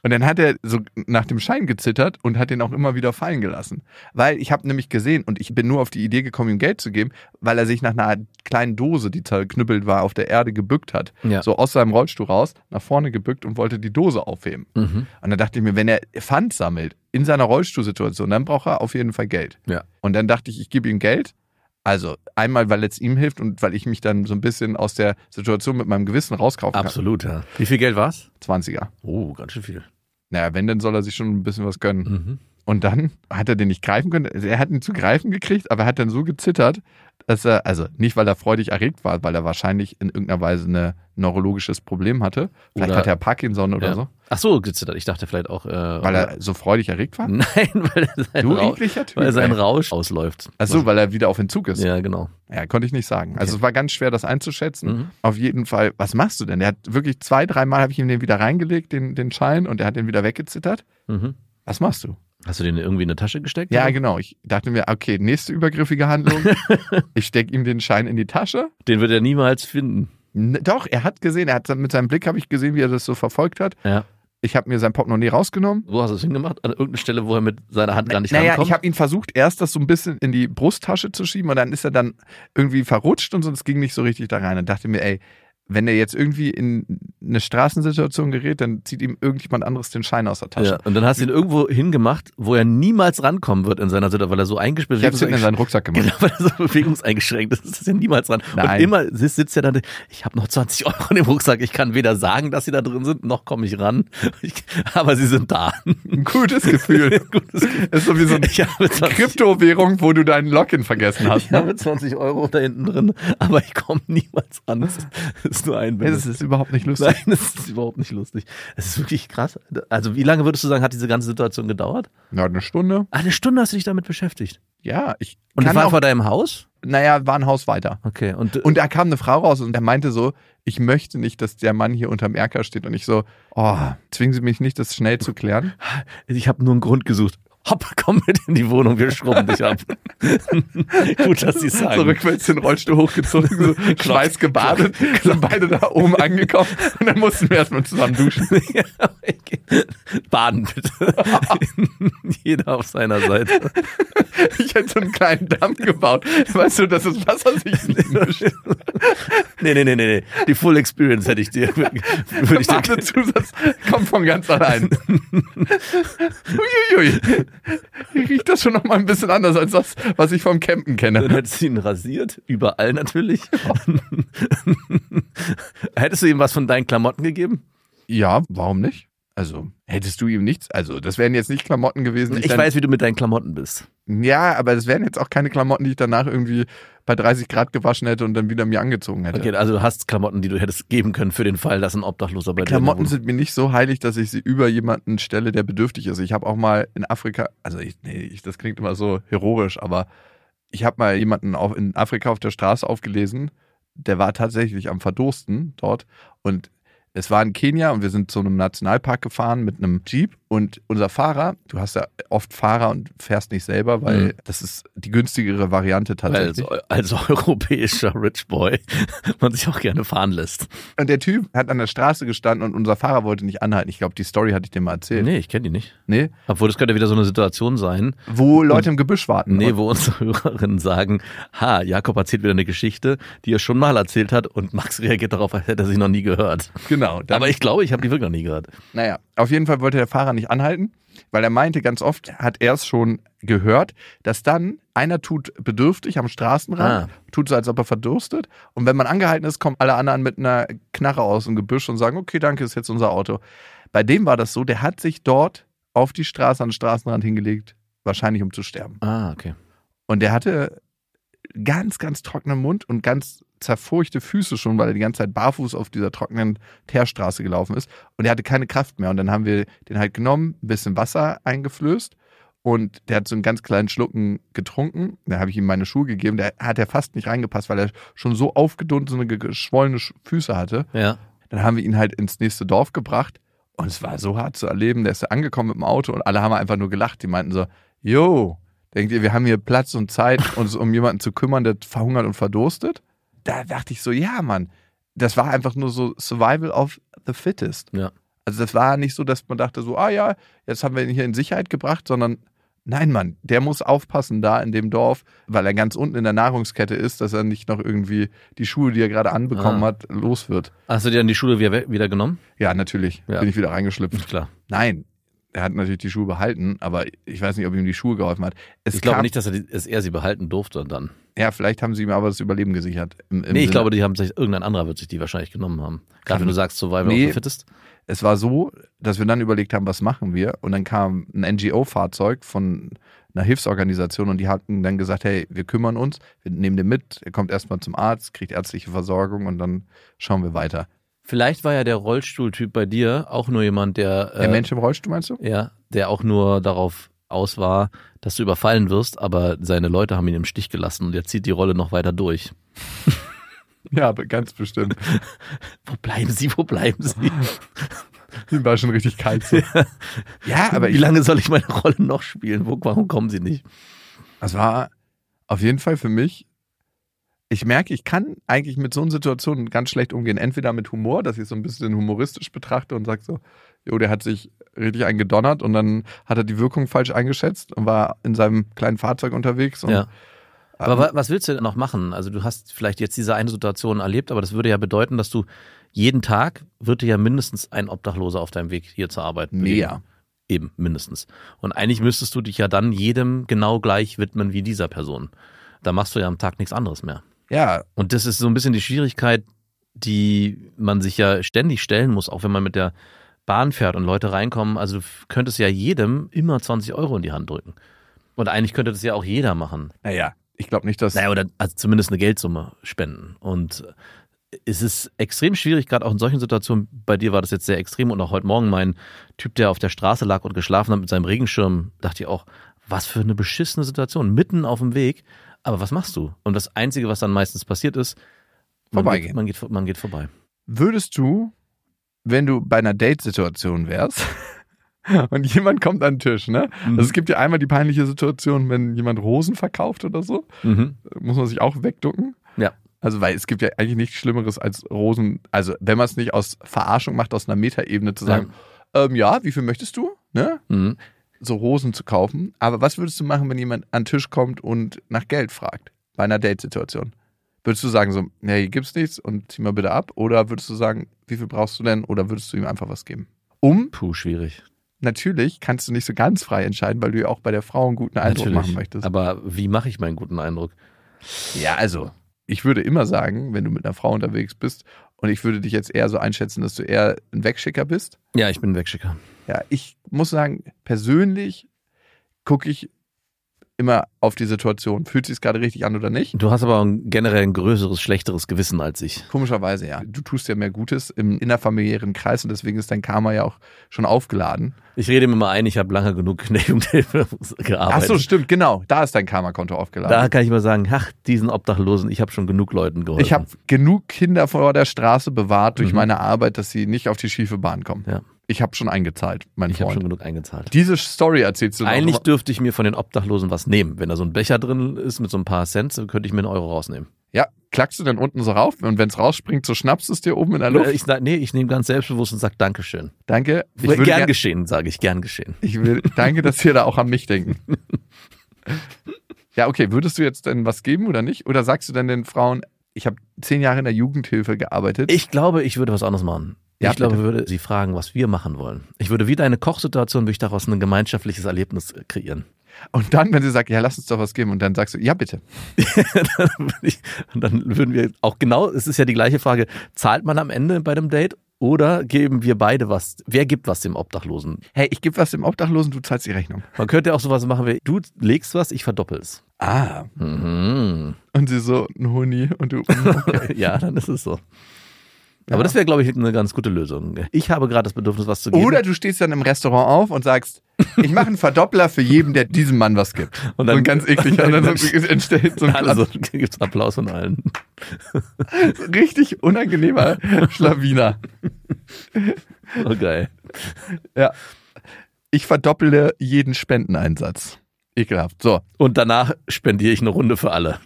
Und dann hat er so nach dem Schein gezittert und hat den auch immer wieder fallen gelassen. Weil ich habe nämlich gesehen und ich bin nur auf die Idee gekommen, ihm Geld zu geben, weil er sich nach einer kleinen Dose, die zerknüppelt war, auf der Erde gebückt hat. Ja. So aus seinem Rollstuhl raus, nach vorne gebückt und wollte die Dose aufheben. Mhm. Und dann dachte ich mir, wenn er Pfand sammelt in seiner Rollstuhlsituation, dann braucht er auf jeden Fall Geld. Ja. Und dann dachte ich, ich gebe ihm Geld. Also einmal, weil es ihm hilft und weil ich mich dann so ein bisschen aus der Situation mit meinem Gewissen rauskaufen kann. Absolut, ja. Wie viel Geld war's? 20er. Oh, ganz schön viel. Naja, wenn, dann soll er sich schon ein bisschen was gönnen. Mhm. Und dann hat er den nicht greifen können. Er hat ihn zu greifen gekriegt, aber er hat dann so gezittert, dass er, also nicht, weil er freudig erregt war, weil er wahrscheinlich in irgendeiner Weise ein neurologisches Problem hatte. Vielleicht Oder- hat er Parkinson oder ja. so. Ach so, gezittert. Ich dachte vielleicht auch. Äh, Weil er <laughs> so freudig erregt war. Nein, weil sein, Du Rausch, Typ. weil sein. Rausch ausläuft. Ach so, weil er wieder auf Entzug ist. Ja, genau. Ja, konnte ich nicht sagen. Also es war ganz schwer, das einzuschätzen. Mhm. Auf jeden Fall, was machst du denn? Der hat wirklich zwei, dreimal habe ich ihm den wieder reingelegt, den, den Schein, und er hat den wieder weggezittert. Mhm. Was machst du? Hast du den irgendwie in eine Tasche gesteckt? Ja, oder? genau. Ich dachte mir, okay, nächste übergriffige Handlung. <laughs> ich stecke ihm den Schein in die Tasche. Den wird er niemals finden. Doch, er hat gesehen, er hat mit seinem Blick habe ich gesehen, wie er das so verfolgt hat. Ja. Ich habe mir sein Portemonnaie rausgenommen. Wo hast du es hingemacht? An irgendeiner Stelle, wo er mit seiner Hand gar nicht naja, rankommt? ich habe ihn versucht, erst das so ein bisschen in die Brusttasche zu schieben und dann ist er dann irgendwie verrutscht und sonst ging nicht so richtig da rein. Und dachte mir, ey, wenn er jetzt irgendwie in eine Straßensituation gerät, dann zieht ihm irgendjemand anderes den Schein aus der Tasche. Ja, und dann hast du ihn irgendwo hingemacht, wo er niemals rankommen wird in seiner Situation, weil er so eingesperrt Ich hab's in seinen Rucksack gemacht. Genau, <laughs> weil er so bewegungseingeschränkt ist. Das ist ja niemals dran. Nein. Und immer sitzt, er dann, ich habe noch 20 Euro in dem Rucksack, ich kann weder sagen, dass sie da drin sind, noch komme ich ran. <laughs> Ich, aber sie sind da. Ein gutes Gefühl. <laughs> Gutes Gefühl. Das ist so wie so eine Ich habe 20, Kryptowährung, wo du deinen Login vergessen hast. ich Ne? habe 20 Euro da hinten drin, aber ich komme niemals ran. Das ist, das ist nur ein Nee, Das ist überhaupt nicht lustig. Nein, das ist überhaupt nicht lustig. Es ist wirklich krass. Also wie lange würdest du sagen, hat diese ganze Situation gedauert? Na, eine Stunde. Ah, Eine Stunde hast du dich damit beschäftigt. Ja, ich Und das kann war auch, vor deinem Haus? naja, war ein Haus weiter. Okay. Und, Und da kam eine Frau raus und er meinte so, ich möchte nicht, dass der Mann hier unterm Erker steht. Und ich so, oh, zwingen Sie mich nicht, das schnell zu klären. ich habe nur einen Grund gesucht. Hopp, <laughs> komm mit in die Wohnung, wir schrubben dich ab. <laughs> Gut, dass sie sagen. So rückwärts den Rollstuhl hochgezogen, so <laughs> schweißgebadet, sind beide da oben angekommen und dann mussten wir erstmal zusammen duschen. Baden bitte. Jeder auf seiner Seite. Ich hätte so einen kleinen Damm gebaut. Weißt du, dass das Wasser sich nicht mischt. Nee, nee, nee, nee, nee. Die Full Experience hätte ich dir. Würde ich dir Badezusatz kommt von ganz allein. Uiuiui. <laughs> Riecht das schon noch mal ein bisschen anders als das, was ich vom Campen Dann kenne. hättest du ihn rasiert, überall natürlich. <laughs> hättest du ihm was von deinen Klamotten gegeben? Ja, warum nicht? Also, hättest du ihm nichts? Also, das wären jetzt nicht Klamotten gewesen. Ich dann, weiß, wie du mit deinen Klamotten bist. Ja, aber das wären jetzt auch keine Klamotten, die ich danach irgendwie bei 30 Grad gewaschen hätte und dann wieder mir angezogen hätte. Okay, also du hast Klamotten, die du hättest geben können für den Fall, dass ein Obdachloser bei dir in der Klamotten sind mir nicht so heilig, dass ich sie über jemanden stelle, der bedürftig ist. Ich habe auch mal in Afrika, also ich, nee, ich, das klingt immer so heroisch, aber ich habe mal jemanden auf, in Afrika auf der Straße aufgelesen, der war tatsächlich am Verdursten dort und es war in Kenia und wir sind zu einem Nationalpark gefahren mit einem Jeep und unser Fahrer, du hast ja oft Fahrer und fährst nicht selber, weil Mhm. das ist die günstigere Variante tatsächlich. als, als <laughs> europäischer Rich Boy man sich auch gerne fahren lässt. Und der Typ hat an der Straße gestanden und unser Fahrer wollte nicht anhalten. Ich glaube, die Story hatte ich dir mal erzählt. Nee, ich kenne die nicht. Nee? Obwohl, das könnte wieder so eine Situation sein, Wo Leute im Gebüsch warten. nee, Und- wo unsere Hörerinnen sagen, ha, Jakob erzählt wieder eine Geschichte, die er schon mal erzählt hat und Max reagiert darauf, als hätte er sie noch nie gehört. Genau. Aber ich glaube, ich habe die wirklich noch nie gehört. naja, auf jeden Fall wollte der Fahrer nicht anhalten, weil er meinte, ganz oft hat er es schon gehört, dass dann einer tut bedürftig am Straßenrand, Ah. tut so, als ob er verdurstet. Und wenn man angehalten ist, kommen alle anderen mit einer Knarre aus dem Gebüsch und sagen, okay, danke, ist jetzt unser Auto. Bei dem war das so, der hat sich dort auf die Straße, an den Straßenrand hingelegt, wahrscheinlich um zu sterben. Ah, okay. Und der hatte ganz, ganz trockenen Mund und ganz zerfurchte Füße schon, weil er die ganze Zeit barfuß auf dieser trockenen Teerstraße gelaufen ist. Und er hatte keine Kraft mehr. Und dann haben wir den halt genommen, ein bisschen Wasser eingeflößt. Und der hat so einen ganz kleinen Schlucken getrunken. Dann habe ich ihm meine Schuhe gegeben. Der hat ja fast nicht reingepasst, weil er schon so aufgedunsene, geschwollene Sch- Füße hatte. Ja. Dann haben wir ihn halt ins nächste Dorf gebracht. Und es war so hart zu erleben. Der ist da angekommen mit dem Auto und alle haben einfach nur gelacht. Die meinten so, yo, denkt ihr, wir haben hier Platz und Zeit, uns um jemanden zu kümmern, der verhungert und verdurstet? Da dachte ich so, ja, Mann. Das war einfach nur so Survival of the Fittest. Ja. Also das war nicht so, dass man dachte so, ah ja, jetzt haben wir ihn hier in Sicherheit gebracht, sondern nein, Mann, der muss aufpassen da in dem Dorf, weil er ganz unten in der Nahrungskette ist, dass er nicht noch irgendwie die Schuhe, die er gerade anbekommen Ah. hat, los wird. Hast du dir dann die Schule wieder, wieder genommen? Ja, natürlich. Ja. Bin ich wieder reingeschlüpft. Klar. Nein, er hat natürlich die Schuhe behalten, aber ich weiß nicht, ob ihm die Schuhe geholfen hat. Es Ich glaube nicht, dass er, die, dass er sie behalten durfte dann. Ja, vielleicht haben sie ihm aber das Überleben gesichert. Im, im Nee, ich Sinne- glaube, die haben sich, irgendein anderer wird sich die wahrscheinlich genommen haben. Gerade wenn du sagst, Survival Nee. of the Fittest. es war so, dass wir dann überlegt haben, was machen wir? Und dann kam ein NGO-Fahrzeug von einer Hilfsorganisation und die hatten dann gesagt, hey, wir kümmern uns, wir nehmen den mit, er kommt erstmal zum Arzt, kriegt ärztliche Versorgung und dann schauen wir weiter. Vielleicht war ja der Rollstuhltyp bei dir auch nur jemand, der, Der äh, Mensch im Rollstuhl, meinst du? ja, der auch nur darauf aus war, dass du überfallen wirst, aber seine Leute haben ihn im Stich gelassen und er zieht die Rolle noch weiter durch. <laughs> Ja, aber ganz bestimmt. <laughs> Wo bleiben Sie? Wo bleiben Sie? <laughs> Ihm war schon richtig kalt. So. ja, aber Wie lange soll ich meine Rolle noch spielen? Wo, warum kommen Sie nicht? Das war auf jeden Fall für mich. Ich merke, ich kann eigentlich mit so einer Situation ganz schlecht umgehen. Entweder mit Humor, dass ich es so ein bisschen humoristisch betrachte und sage so, jo, der hat sich richtig eingedonnert und dann hat er die Wirkung falsch eingeschätzt und war in seinem kleinen Fahrzeug unterwegs. Ja. Aber wa- was willst du denn noch machen? Also du hast vielleicht jetzt diese eine Situation erlebt, aber das würde ja bedeuten, dass du jeden Tag wird dir ja mindestens ein Obdachloser auf deinem Weg hier zur Arbeit. Mehr. Eben, mindestens. Und eigentlich müsstest du dich ja dann jedem genau gleich widmen wie dieser Person. Da machst du ja am Tag nichts anderes mehr. Ja, Und das ist so ein bisschen die Schwierigkeit, die man sich ja ständig stellen muss, auch wenn man mit der Bahn fährt und Leute reinkommen. Also du könntest ja jedem immer 20 Euro in die Hand drücken. Und eigentlich könnte das ja auch jeder machen. naja, ich glaube nicht, dass. Naja, oder also zumindest eine Geldsumme spenden. Und es ist extrem schwierig, gerade auch in solchen Situationen, bei dir war das jetzt sehr extrem und auch heute Morgen mein Typ, der auf der Straße lag und geschlafen hat mit seinem Regenschirm, dachte ich auch, was für eine beschissene Situation, mitten auf dem Weg. Aber was machst du? Und das Einzige, was dann meistens passiert ist, man Vorbeigehen. geht, man, geht, man geht vorbei. Würdest du, wenn du bei einer Date-Situation wärst <laughs> und jemand kommt an den Tisch, ne? Mhm. Also es gibt ja einmal die peinliche Situation, wenn jemand Rosen verkauft oder so, Mhm. muss man sich auch wegducken. Ja. Also, weil es gibt ja eigentlich nichts Schlimmeres als Rosen, also wenn man es nicht aus Verarschung macht, aus einer Metaebene zu sagen, ähm, ja, wie viel möchtest du? Ne? Mhm. So Rosen zu kaufen. Aber was würdest du machen, wenn jemand an den Tisch kommt und nach Geld fragt? Bei einer Date-Situation? Würdest du sagen so, nee, hier gibt's nichts und zieh mal bitte ab? Oder würdest du sagen, wie viel brauchst du denn? Oder würdest du ihm einfach was geben? Um, Puh, schwierig. natürlich kannst du nicht so ganz frei entscheiden, weil du ja auch bei der Frau einen guten Eindruck Natürlich. machen möchtest. Aber wie mache ich meinen guten Eindruck? Ja, also, ich würde immer sagen, wenn du mit einer Frau unterwegs bist und ich würde dich jetzt eher so einschätzen, dass du eher ein Wegschicker bist. Ja, ich bin ein Wegschicker. Ja, ich muss sagen, persönlich gucke ich immer auf die Situation. Fühlt sich gerade richtig an oder nicht? Du hast aber ein generell ein größeres, schlechteres Gewissen als ich. Komischerweise, ja. Du tust ja mehr Gutes im innerfamiliären Kreis und deswegen ist dein Karma ja auch schon aufgeladen. Ich rede mir mal ein, ich habe lange genug in der Jugendhilfe Ach gearbeitet. so, stimmt, genau. Da ist dein Karma-Konto aufgeladen. Da kann ich mal sagen, ach, diesen Obdachlosen, ich habe schon genug Leuten geholfen. ich habe genug Kinder vor der Straße bewahrt durch Mhm. meine Arbeit, dass sie nicht auf die schiefe Bahn kommen. Ja. Ich habe schon eingezahlt, mein ich habe Freund. schon genug eingezahlt. Diese Story erzählst du noch. Eigentlich dürfte ich mir von den Obdachlosen was nehmen. Wenn da so ein Becher drin ist mit so ein paar Cent, dann könnte ich mir einen Euro rausnehmen. Ja, klackst du dann unten so rauf und wenn es rausspringt, so schnappst du es dir oben in der Luft. Ich, nee, ich nehme ganz selbstbewusst und sag Dankeschön. Danke. Ich gern würde gern, geschehen, sage ich, gern geschehen. ich will, danke, dass wir da auch an mich denken. <laughs> Ja, okay. Würdest du jetzt denn was geben oder nicht? Oder sagst du dann den Frauen, ich habe zehn Jahre in der Jugendhilfe gearbeitet? Ich glaube, ich würde was anderes machen. Ja, ich glaube, bitte. würde sie fragen, was wir machen wollen. Ich würde wieder eine Kochsituation, würde ich daraus ein gemeinschaftliches Erlebnis kreieren. Und dann, wenn sie sagt, ja, lass uns doch was geben, und dann sagst du, ja, bitte. <laughs> dann, würde ich, und dann würden wir auch genau, es ist ja die gleiche Frage, zahlt man am Ende bei dem Date oder geben wir beide was? Wer gibt was dem Obdachlosen? Hey, ich gebe was dem Obdachlosen, du zahlst die Rechnung. Man könnte auch sowas machen wie, du legst was, ich verdoppel es. Ah. Mhm. Und sie so, ein Huni, und du, <laughs> okay. ja, dann ist es so. Ja. Aber das wäre, glaube ich, eine ganz gute Lösung. Ich habe gerade das Bedürfnis, was zu geben. Oder du stehst dann im Restaurant auf und sagst, ich mache einen Verdoppler für jeden, der diesem Mann was gibt. Und dann- dann ganz eklig. Und dann so, <laughs> <laughs> entsteht so ein also gibt's Applaus von allen. <laughs> richtig unangenehmer Schlawiner. Oh, geil. Ja. Ich verdopple jeden Spendeneinsatz. Ekelhaft. So. Und danach spendiere ich eine Runde für alle.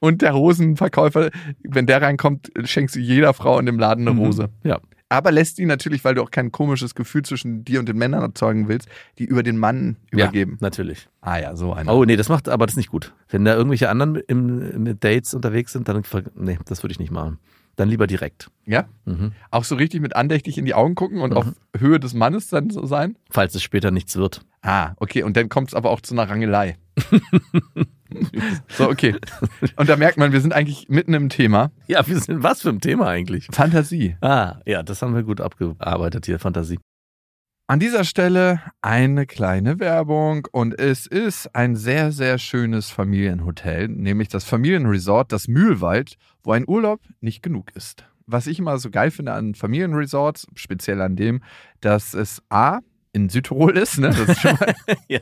Und der Rosenverkäufer, wenn der reinkommt, schenkst du jeder Frau in dem Laden eine Rose. Ja. Aber lässt die natürlich, weil du auch kein komisches Gefühl zwischen dir und den Männern erzeugen willst, die über den Mann übergeben. Ja, natürlich. Ah ja, so einer. Oh, nee, das macht, aber das ist nicht gut. Wenn da irgendwelche anderen im, mit Dates unterwegs sind, dann, nee, das würde ich nicht machen. Dann lieber direkt. Ja? Mhm. Auch so richtig mit andächtig in die Augen gucken und auf Höhe des Mannes dann so sein? Falls es später nichts wird. Ah, okay. Und dann kommt es aber auch zu einer Rangelei. <laughs> so, okay. Und da merkt man, wir sind eigentlich mitten im Thema. Ja, wir sind was für ein Thema eigentlich? Fantasie. Ah, ja, das haben wir gut abgearbeitet hier, Fantasie. An dieser Stelle eine kleine Werbung und es ist ein sehr, sehr schönes Familienhotel, nämlich das Familienresort, das Mühlwald, wo ein Urlaub nicht genug ist. Was ich immer so geil finde an Familienresorts, speziell an dem, dass es A, in Südtirol ist, ne? Das ist schon mal, <laughs> ja,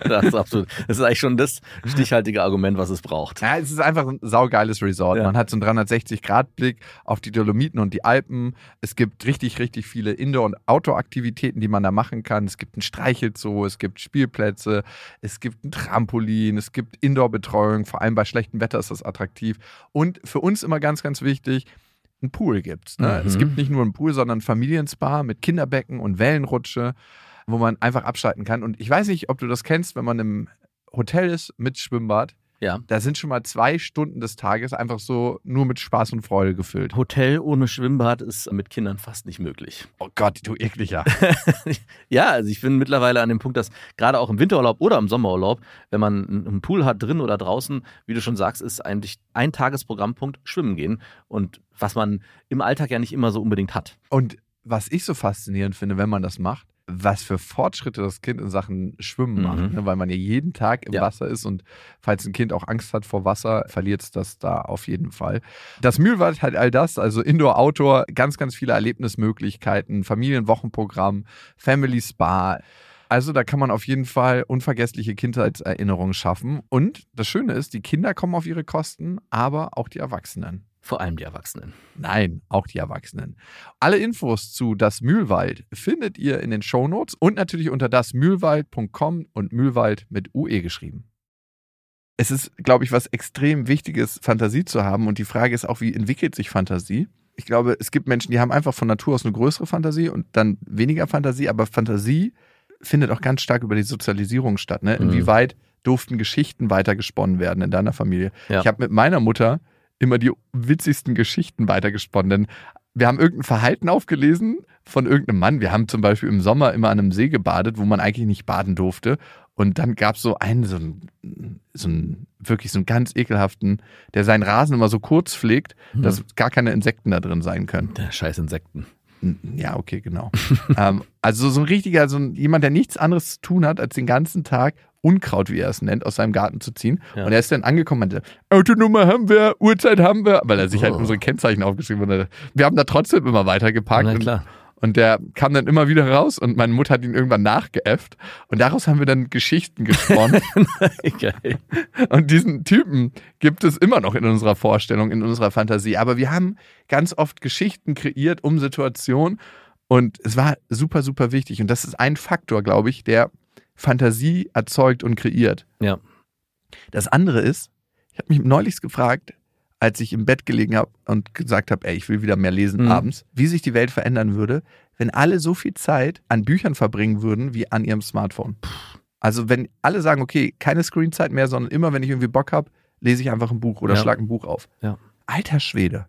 das ist absolut. Das ist eigentlich schon das stichhaltige Argument, was es braucht. ja, es ist einfach ein saugeiles Resort. Ja. Man hat so einen 360-Grad-Blick auf die Dolomiten und die Alpen. Es gibt richtig, richtig viele Indoor- und Outdoor-Aktivitäten, die man da machen kann. Es gibt ein Streichelzoo, es gibt Spielplätze, es gibt ein Trampolin, es gibt Indoor-Betreuung. Vor allem bei schlechtem Wetter ist das attraktiv. Und für uns immer ganz, ganz wichtig, ein Pool gibt's. Ne? Mhm. Es gibt nicht nur einen Pool, sondern ein Familienspa mit Kinderbecken und Wellenrutsche, wo man einfach abschalten kann. Und ich weiß nicht, ob du das kennst, wenn man im Hotel ist mit Schwimmbad, Ja. da sind schon mal zwei Stunden des Tages einfach so nur mit Spaß und Freude gefüllt. Hotel ohne Schwimmbad ist mit Kindern fast nicht möglich. Oh Gott, du ekliger. <laughs> Ja, also ich bin mittlerweile an dem Punkt, dass gerade auch im Winterurlaub oder im Sommerurlaub, wenn man einen Pool hat, drin oder draußen, wie du schon sagst, ist eigentlich ein Tagesprogrammpunkt Schwimmen gehen. Und was man im Alltag ja nicht immer so unbedingt hat. Und was ich so faszinierend finde, wenn man das macht, was für Fortschritte das Kind in Sachen Schwimmen macht, Mhm. ne? weil man ja jeden Tag im Ja. Wasser ist und falls ein Kind auch Angst hat vor Wasser, verliert es das da auf jeden Fall. Das Mühlwald hat all das, also Indoor, Outdoor, ganz, ganz viele Erlebnismöglichkeiten, Familienwochenprogramm, Family Spa. Also da kann man auf jeden Fall unvergessliche Kindheitserinnerungen schaffen. Und das Schöne ist, die Kinder kommen auf ihre Kosten, aber auch die Erwachsenen. Vor allem die Erwachsenen. Nein, auch die Erwachsenen. Alle Infos zu Das Mühlwald findet ihr in den Shownotes und natürlich unter dasmühlwald.com und Mühlwald mit UE geschrieben. Es ist, glaube ich, was extrem Wichtiges, Fantasie zu haben. Und die Frage ist auch, wie entwickelt sich Fantasie? Ich glaube, es gibt Menschen, die haben einfach von Natur aus eine größere Fantasie und dann weniger Fantasie. Aber Fantasie findet auch ganz stark über die Sozialisierung statt. Ne? Mhm. Inwieweit durften Geschichten weitergesponnen werden in deiner Familie? Ja. Ich habe mit meiner Mutter immer die witzigsten Geschichten weitergesponnen. Denn wir haben irgendein Verhalten aufgelesen von irgendeinem Mann. Wir haben zum Beispiel im Sommer immer an einem See gebadet, wo man eigentlich nicht baden durfte. Und dann gab es so einen, so einen, so einen, wirklich so einen ganz ekelhaften, der seinen Rasen immer so kurz pflegt, dass gar keine Insekten da drin sein können. Der scheiß Insekten. Ja, okay, genau. <laughs> ähm, also so ein richtiger, so ein, jemand, der nichts anderes zu tun hat, als den ganzen Tag Unkraut, wie er es nennt, aus seinem Garten zu ziehen. Ja. Und er ist dann angekommen und meinte, Autonummer haben wir, Uhrzeit haben wir, weil er sich halt Oh. unsere Kennzeichen aufgeschrieben hat. Wir haben da trotzdem immer weitergeparkt. Na und, klar. und der kam dann immer wieder raus und meine Mutter hat ihn irgendwann nachgeäfft. Und daraus haben wir dann Geschichten gesponnen. <laughs> Und diesen Typen gibt es immer noch in unserer Vorstellung, in unserer Fantasie. Aber wir haben ganz oft Geschichten kreiert um Situationen. Und es war super, super wichtig. Und das ist ein Faktor, glaube ich, der Fantasie erzeugt und kreiert. Ja. Das andere ist, ich habe mich neulich gefragt, als ich im Bett gelegen habe und gesagt habe, ey, ich will wieder mehr lesen Mhm. abends, wie sich die Welt verändern würde, wenn alle so viel Zeit an Büchern verbringen würden wie an ihrem Smartphone. Also wenn alle sagen, okay, keine Screenzeit mehr, sondern immer, wenn ich irgendwie Bock habe, lese ich einfach ein Buch oder Ja. schlag ein Buch auf. Ja. Alter Schwede.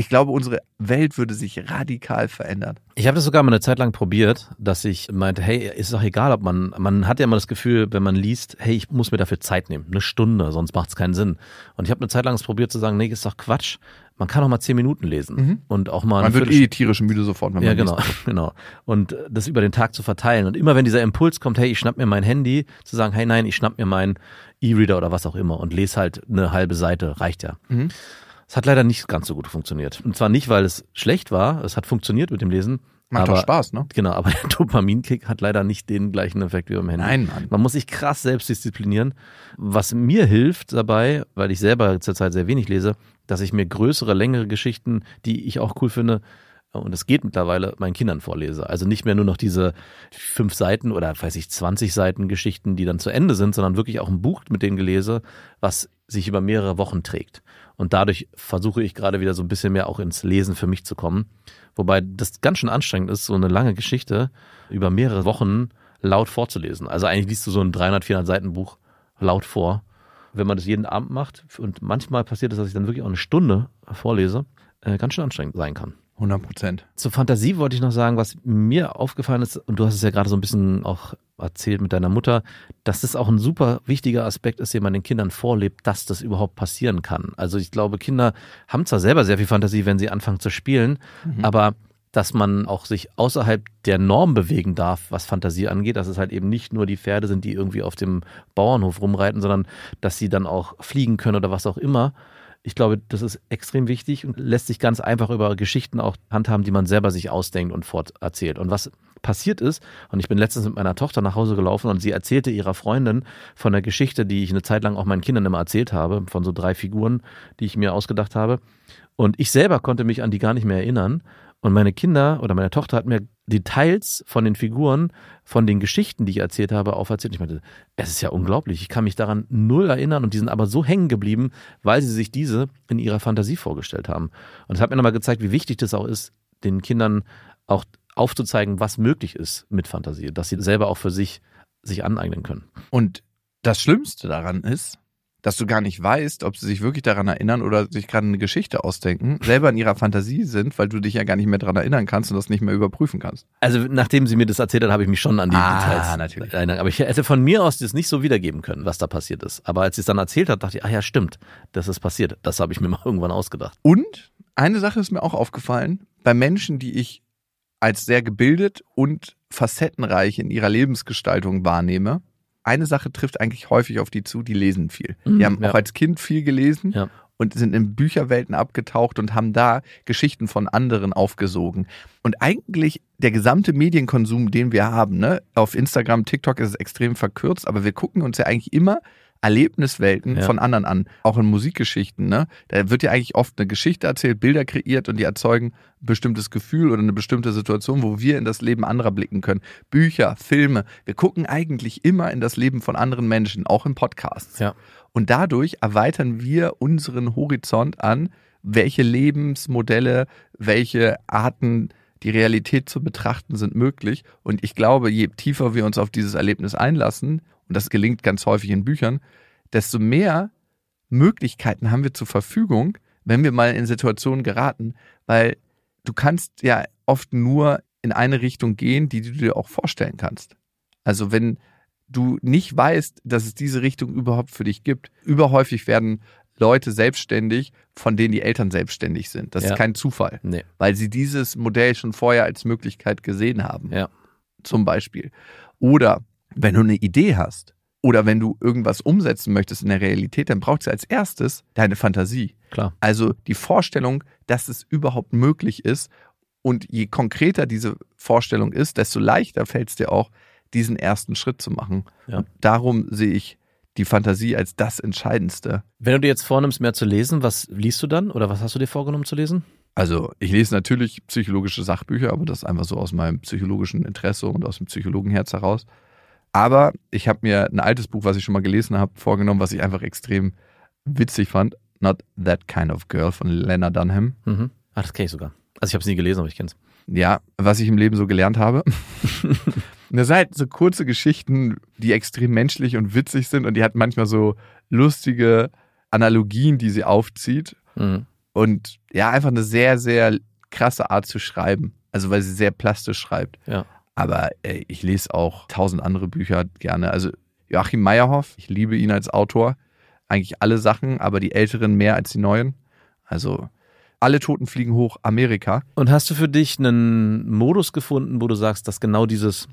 Ich glaube, unsere Welt würde sich radikal verändern. Ich habe das sogar mal eine Zeit lang probiert, dass ich meinte, hey, ist doch egal, ob man, man hat ja immer das Gefühl, wenn man liest, hey, ich muss mir dafür Zeit nehmen, eine Stunde, sonst macht es keinen Sinn. Und ich habe eine Zeit lang es probiert zu sagen, nee, ist doch Quatsch. Man kann auch mal zehn Minuten lesen Mhm. und auch mal Man wird eh tierisch müde sofort, wenn man ja, liest. genau, <laughs> genau. Und das über den Tag zu verteilen. Und immer wenn dieser Impuls kommt, hey, ich schnapp mir mein Handy, zu sagen, hey, nein, ich schnapp mir meinen E-Reader oder was auch immer und lese halt eine halbe Seite, reicht ja. Mhm. Es hat leider nicht ganz so gut funktioniert. Und zwar nicht, weil es schlecht war, es hat funktioniert mit dem Lesen. Macht aber, doch Spaß, ne? Genau, aber <laughs> der Dopaminkick hat leider nicht den gleichen Effekt wie beim Handy. Nein, Mann. Man muss sich krass selbst disziplinieren. Was mir hilft dabei, weil ich selber zurzeit sehr wenig lese, dass ich mir größere, längere Geschichten, die ich auch cool finde, und es geht mittlerweile, meinen Kindern vorlese. Also nicht mehr nur noch diese fünf Seiten oder weiß ich, 20 Seiten Geschichten, die dann zu Ende sind, sondern wirklich auch ein Buch mit denen gelese, was sich über mehrere Wochen trägt. Und dadurch versuche ich gerade wieder so ein bisschen mehr auch ins Lesen für mich zu kommen. Wobei das ganz schön anstrengend ist, so eine lange Geschichte über mehrere Wochen laut vorzulesen. Also eigentlich liest du so ein 300, 400 Seiten Buch laut vor. Wenn man das jeden Abend macht und manchmal passiert es, dass ich dann wirklich auch eine Stunde vorlese, äh, ganz schön anstrengend sein kann. 100 Prozent. Zur Fantasie wollte ich noch sagen, was mir aufgefallen ist, und du hast es ja gerade so ein bisschen auch erzählt mit deiner Mutter, dass das auch ein super wichtiger Aspekt ist, den man den Kindern vorlebt, dass das überhaupt passieren kann. Also ich glaube, Kinder haben zwar selber sehr viel Fantasie, wenn sie anfangen zu spielen, aber dass man auch sich außerhalb der Norm bewegen darf, was Fantasie angeht, dass es halt eben nicht nur die Pferde sind, die irgendwie auf dem Bauernhof rumreiten, sondern dass sie dann auch fliegen können oder was auch immer. Ich glaube, das ist extrem wichtig und lässt sich ganz einfach über Geschichten auch handhaben, die man selber sich ausdenkt und forterzählt. Und was passiert ist, und ich bin letztens mit meiner Tochter nach Hause gelaufen und sie erzählte ihrer Freundin von der Geschichte, die ich eine Zeit lang auch meinen Kindern immer erzählt habe, von so drei Figuren, die ich mir ausgedacht habe. Und ich selber konnte mich an die gar nicht mehr erinnern. Und meine Kinder oder meine Tochter hat mir Details von den Figuren, von den Geschichten, die ich erzählt habe, auferzählt. Ich meinte, es ist ja unglaublich. Ich kann mich daran null erinnern und die sind aber so hängen geblieben, weil sie sich diese in ihrer Fantasie vorgestellt haben. Und es hat mir nochmal gezeigt, wie wichtig das auch ist, den Kindern auch aufzuzeigen, was möglich ist mit Fantasie, dass sie selber auch für sich sich aneignen können. Und Das Schlimmste daran ist, dass du gar nicht weißt, ob sie sich wirklich daran erinnern oder sich gerade eine Geschichte ausdenken, selber in ihrer Fantasie sind, weil du dich ja gar nicht mehr daran erinnern kannst und das nicht mehr überprüfen kannst. Also nachdem sie mir das erzählt hat, habe ich mich schon an die Ah, Details natürlich. erinnert. Aber ich hätte von mir aus das nicht so wiedergeben können, was da passiert ist. Aber als sie es dann erzählt hat, dachte ich, ah ja, stimmt, das ist passiert. Das habe ich mir <laughs> mal irgendwann ausgedacht. Und eine Sache ist mir auch aufgefallen, bei Menschen, die ich als sehr gebildet und facettenreich in ihrer Lebensgestaltung wahrnehme, eine Sache trifft eigentlich häufig auf die zu, die lesen viel. Mhm, die haben ja. auch als Kind viel gelesen Ja. und sind in Bücherwelten abgetaucht und haben da Geschichten von anderen aufgesogen. Und eigentlich der gesamte Medienkonsum, den wir haben, ne, auf Instagram, TikTok ist es extrem verkürzt, aber wir gucken uns ja eigentlich immer Erlebniswelten Ja. von anderen an, auch in Musikgeschichten. Ne? Da wird ja eigentlich oft eine Geschichte erzählt, Bilder kreiert und die erzeugen ein bestimmtes Gefühl oder eine bestimmte Situation, wo wir in das Leben anderer blicken können. Bücher, Filme, wir gucken eigentlich immer in das Leben von anderen Menschen, auch in Podcasts. Ja. Und dadurch erweitern wir unseren Horizont an, welche Lebensmodelle, welche Arten die Realität zu betrachten sind möglich. Und ich glaube, je tiefer wir uns auf dieses Erlebnis einlassen, und das gelingt ganz häufig in Büchern, desto mehr Möglichkeiten haben wir zur Verfügung, wenn wir mal in Situationen geraten, weil du kannst ja oft nur in eine Richtung gehen, die du dir auch vorstellen kannst. Also wenn du nicht weißt, dass es diese Richtung überhaupt für dich gibt, überhäufig werden Leute selbstständig, von denen die Eltern selbstständig sind. Das Ja. ist kein Zufall, Nee. weil sie dieses Modell schon vorher als Möglichkeit gesehen haben Ja. zum Beispiel. Oder wenn du eine Idee hast oder wenn du irgendwas umsetzen möchtest in der Realität, dann braucht es als erstes deine Fantasie. Klar. Also die Vorstellung, dass es überhaupt möglich ist. Und je konkreter diese Vorstellung ist, desto leichter fällt es dir auch, diesen ersten Schritt zu machen. Ja. Und darum sehe ich die Fantasie als das Entscheidendste. Wenn du dir jetzt vornimmst, mehr zu lesen, was liest du dann? Oder was hast du dir vorgenommen zu lesen? Also ich lese natürlich psychologische Sachbücher, aber das einfach so aus meinem psychologischen Interesse und aus dem Psychologenherz heraus. Aber ich habe mir ein altes Buch, was ich schon mal gelesen habe, vorgenommen, was ich einfach extrem witzig fand. Not That Kind of Girl von Lena Dunham. Mhm. Ah, das kenne ich sogar. Also ich habe es nie gelesen, aber ich kenne es. Ja, was ich im Leben so gelernt habe. <laughs> Das sind halt so kurze Geschichten, die extrem menschlich und witzig sind und die hat manchmal so lustige Analogien, die sie aufzieht. Mhm. Und ja, einfach eine sehr, sehr krasse Art zu schreiben. Also weil sie sehr plastisch schreibt. Ja. Aber ey, ich lese auch tausend andere Bücher gerne. Also Joachim Meyerhoff, ich liebe ihn als Autor. Eigentlich alle Sachen, aber die älteren mehr als die neuen. Also alle Toten fliegen hoch, Amerika. Und hast du für dich einen Modus gefunden, wo du sagst, dass genau dieses,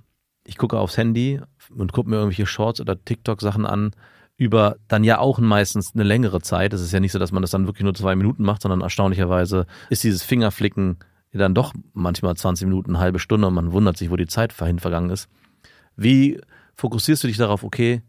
ich gucke aufs Handy und gucke mir irgendwelche Shorts oder TikTok-Sachen an, über dann ja auch meistens eine längere Zeit. Es ist ja nicht so, dass man das dann wirklich nur zwei Minuten macht, sondern erstaunlicherweise ist dieses Fingerflicken dann doch manchmal 20 Minuten, eine halbe Stunde und man wundert sich, wo die Zeit vorhin vergangen ist. Wie fokussierst du dich darauf, okay,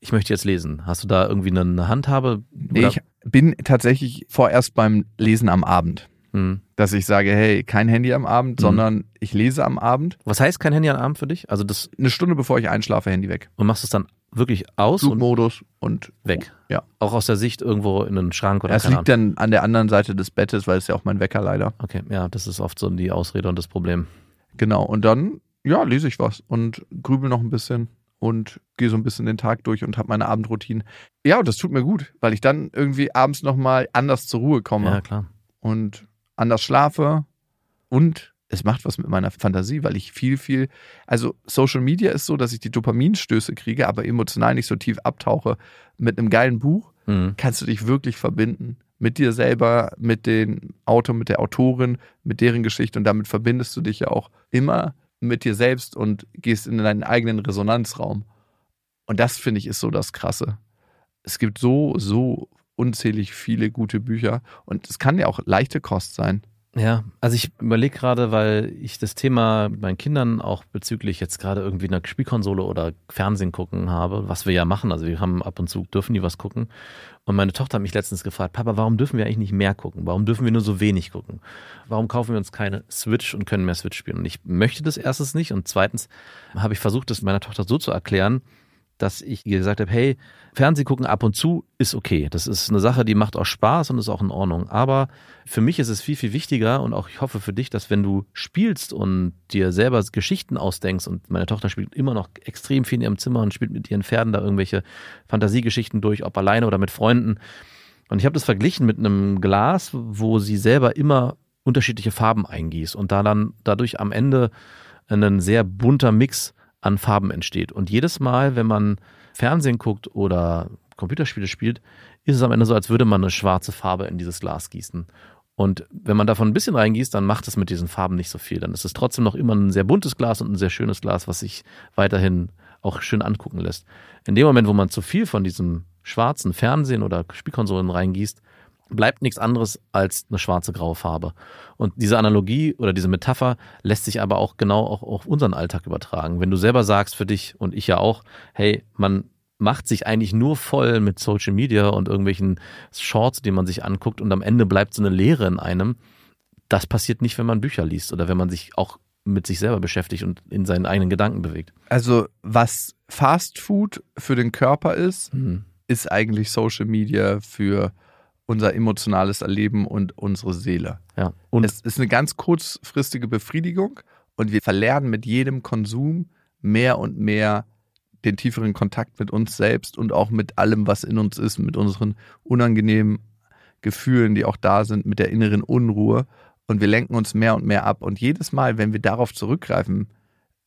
ich möchte jetzt lesen? Hast du da irgendwie eine Handhabe? Nee, ich bin tatsächlich vorerst beim Lesen am Abend. Hm. Dass ich sage, hey, kein Handy am Abend, Mhm. sondern ich lese am Abend. Was heißt kein Handy am Abend für dich? Also das, Eine Stunde bevor ich einschlafe, Handy weg. und machst es dann wirklich aus und Flugmodus und weg. Ja. Auch aus der Sicht irgendwo in einen Schrank oder Es keine liegt dann an der anderen Seite des Bettes, weil es ja auch mein Wecker leider. Okay, ja, das ist oft so die Ausrede und das Problem. Genau. Und dann, ja, lese ich was und grübel noch ein bisschen und gehe so ein bisschen den Tag durch und habe meine Abendroutine. Ja, und das tut mir gut, weil ich dann irgendwie abends nochmal anders zur Ruhe komme Ja, klar. und anders schlafe und es macht was mit meiner Fantasie, weil ich viel, viel, also Social Media ist so, dass ich die Dopaminstöße kriege, aber emotional nicht so tief abtauche. Mit einem geilen Buch Mhm. kannst du dich wirklich verbinden. Mit dir selber, mit dem Autor, mit der Autorin, mit deren Geschichte und damit verbindest du dich ja auch immer mit dir selbst und gehst in deinen eigenen Resonanzraum. Und das finde ich ist so das Krasse. Es gibt so, so unzählig viele gute Bücher und es kann ja auch leichte Kost sein. Ja, also ich überlege gerade, weil ich das Thema mit meinen Kindern auch bezüglich jetzt gerade irgendwie einer Spielkonsole oder Fernsehen gucken habe, was wir ja machen. Also wir haben ab und zu, dürfen die was gucken. Und meine Tochter hat mich letztens gefragt, Papa, warum dürfen wir eigentlich nicht mehr gucken? Warum dürfen wir nur so wenig gucken? Warum kaufen wir uns keine Switch und können mehr Switch spielen? Und ich möchte das erstens nicht. Und zweitens habe ich versucht, das meiner Tochter so zu erklären, dass ich gesagt habe, hey, Fernseh gucken ab und zu ist okay. Das ist eine Sache, die macht auch Spaß und ist auch in Ordnung. Aber für mich ist es viel, viel wichtiger und auch ich hoffe für dich, dass wenn du spielst und dir selber Geschichten ausdenkst und meine Tochter spielt immer noch extrem viel in ihrem Zimmer und spielt mit ihren Pferden da irgendwelche Fantasiegeschichten durch, ob alleine oder mit Freunden. Und ich habe das verglichen mit einem Glas, wo sie selber immer unterschiedliche Farben eingießt und da dann dadurch am Ende ein sehr bunter Mix an Farben entsteht. Und jedes Mal, wenn man Fernsehen guckt oder Computerspiele spielt, ist es am Ende so, als würde man eine schwarze Farbe in dieses Glas gießen. Und wenn man davon ein bisschen reingießt, dann macht es mit diesen Farben nicht so viel. Dann ist es trotzdem noch immer ein sehr buntes Glas und ein sehr schönes Glas, was sich weiterhin auch schön angucken lässt. In dem Moment, wo man zu viel von diesem schwarzen Fernsehen oder Spielkonsolen reingießt, bleibt nichts anderes als eine schwarze graue Farbe. Und diese Analogie oder diese Metapher lässt sich aber auch genau auch auf unseren Alltag übertragen. Wenn du selber sagst für dich und ich ja auch, hey, man macht sich eigentlich nur voll mit Social Media und irgendwelchen Shorts, die man sich anguckt und am Ende bleibt so eine Leere in einem. Das passiert nicht, wenn man Bücher liest oder wenn man sich auch mit sich selber beschäftigt und in seinen eigenen Gedanken bewegt. Also was Fast Food für den Körper ist, Mhm. ist eigentlich Social Media für unser emotionales Erleben und unsere Seele. Ja. Und es ist eine ganz kurzfristige Befriedigung und wir verlernen mit jedem Konsum mehr und mehr den tieferen Kontakt mit uns selbst und auch mit allem, was in uns ist, mit unseren unangenehmen Gefühlen, die auch da sind, mit der inneren Unruhe. Und wir lenken uns mehr und mehr ab. Und jedes Mal, wenn wir darauf zurückgreifen,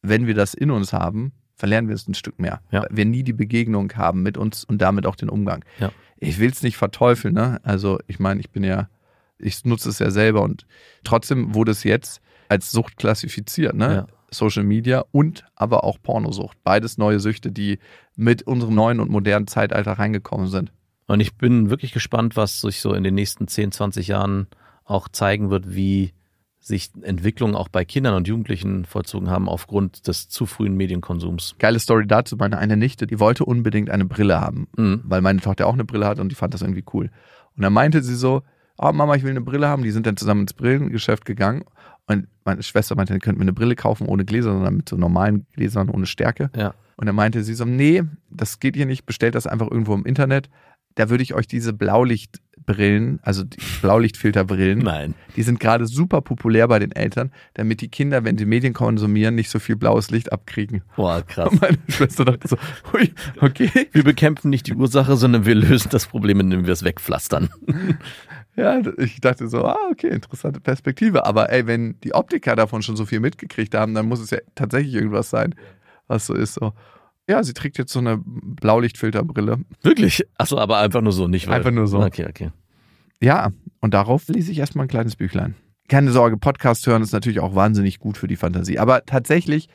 wenn wir das in uns haben, verlernen wir es ein Stück mehr. Ja. Weil wir nie die Begegnung haben mit uns und damit auch den Umgang. Ja. Ich will es nicht verteufeln, ne? Also ich meine, ich bin ja, ich nutze es ja selber und trotzdem wurde es jetzt als Sucht klassifiziert, ne? Ja. Social Media und aber auch Pornosucht. Beides neue Süchte, die mit unserem neuen und modernen Zeitalter reingekommen sind. Und ich bin wirklich gespannt, was sich so in den nächsten 10, 20 Jahren auch zeigen wird, wie sich Entwicklungen auch bei Kindern und Jugendlichen vollzogen haben aufgrund des zu frühen Medienkonsums. Geile Story dazu, meine eine Nichte, die wollte unbedingt eine Brille haben, Mhm. weil meine Tochter auch eine Brille hat und die fand das irgendwie cool. Und dann meinte sie so, oh Mama, ich will eine Brille haben. Die sind dann zusammen ins Brillengeschäft gegangen und meine Schwester meinte, ihr könnt mir eine Brille kaufen ohne Gläser, sondern mit so normalen Gläsern ohne Stärke. Ja. Und dann meinte sie so, nee, das geht hier nicht, bestellt das einfach irgendwo im Internet. Da würde ich euch diese Blaulichtbrillen, also die Blaulichtfilterbrillen, Nein. die sind gerade super populär bei den Eltern, damit die Kinder, wenn sie Medien konsumieren, nicht so viel blaues Licht abkriegen. Boah, <laughs> krass. Und meine Schwester dachte so, hui, okay. Wir bekämpfen nicht die Ursache, sondern wir lösen das Problem, indem wir es wegpflastern. <laughs> Ja, ich dachte so, ah, okay, interessante Perspektive. Aber ey, wenn die Optiker davon schon so viel mitgekriegt haben, dann muss es ja tatsächlich irgendwas sein, was so ist. So. Ja, sie trägt jetzt so eine Blaulichtfilterbrille. Wirklich? Achso, aber einfach nur so, nicht weil. Einfach nur so. Okay, okay. Ja, und darauf lese ich erstmal ein kleines Büchlein. Keine Sorge, Podcast hören ist natürlich auch wahnsinnig gut für die Fantasie. Aber tatsächlich,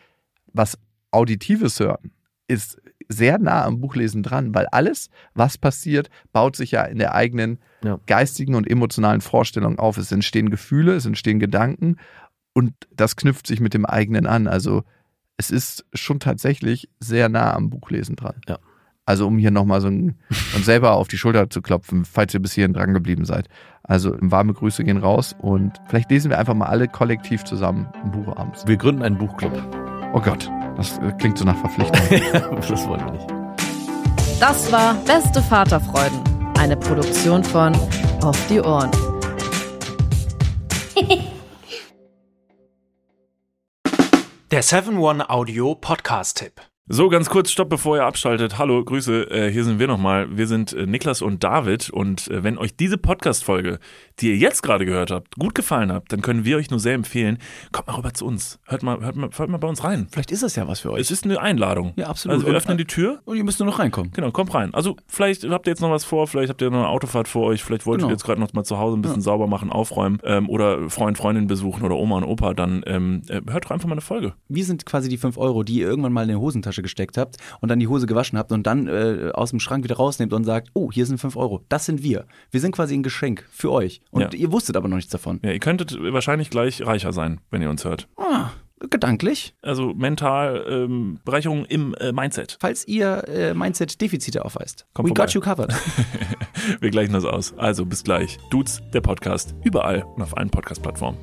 was Auditives hören, ist sehr nah am Buchlesen dran, weil alles, was passiert, baut sich ja in der eigenen Ja. geistigen und emotionalen Vorstellung auf. Es entstehen Gefühle, es entstehen Gedanken und das knüpft sich mit dem eigenen an. Also es ist schon tatsächlich sehr nah am Buchlesen dran. Ja. Also um hier nochmal so ein, uns selber auf die Schulter zu klopfen, falls ihr bis hierhin dran geblieben seid. Also warme Grüße gehen raus und vielleicht lesen wir einfach mal alle kollektiv zusammen ein Buch abends. Wir gründen einen Buchclub. Oh Gott, das äh, klingt so nach Verpflichtung. <laughs> das wollen wir nicht. Das war Beste Vaterfreuden, eine Produktion von Auf die Ohren. <laughs> Der 7-One-Audio-Podcast-Tipp. So, ganz kurz, stopp, bevor ihr abschaltet. Hallo, Grüße, äh, hier sind wir nochmal. Wir sind äh, Niklas und David und äh, wenn euch diese Podcast-Folge, die ihr jetzt gerade gehört habt, gut gefallen habt, dann können wir euch nur sehr empfehlen, kommt mal rüber zu uns. Hört mal, hört mal, hört mal bei uns rein. Vielleicht ist das ja was für euch. Es ist eine Einladung. Ja, absolut. Also wir öffnen die Tür. Und ihr müsst nur noch reinkommen. Genau, kommt rein. Also vielleicht habt ihr jetzt noch was vor, vielleicht habt ihr noch eine Autofahrt vor euch, vielleicht wollt Genau. ihr jetzt gerade noch mal zu Hause ein bisschen Ja. sauber machen, aufräumen ähm, oder Freund, Freundin besuchen oder Oma und Opa, dann ähm, äh, hört doch einfach mal eine Folge. Wir sind quasi die 5 Euro, die ihr irgendwann mal in die Hosentasche gesteckt habt und dann die Hose gewaschen habt und dann äh, aus dem Schrank wieder rausnehmt und sagt, oh, hier sind 5 Euro. Das sind wir. Wir sind quasi ein Geschenk für euch. Und Ja. ihr wusstet aber noch nichts davon. Ja, ihr könntet wahrscheinlich gleich reicher sein, wenn ihr uns hört. Ah, gedanklich. Also mental ähm, Bereicherung im äh, Mindset. Falls ihr äh, Mindset-Defizite aufweist. Kommt We vorbei. got you covered. <laughs> Wir gleichen das aus. Also bis gleich. Dudes, der Podcast. Überall und auf allen Podcast-Plattformen.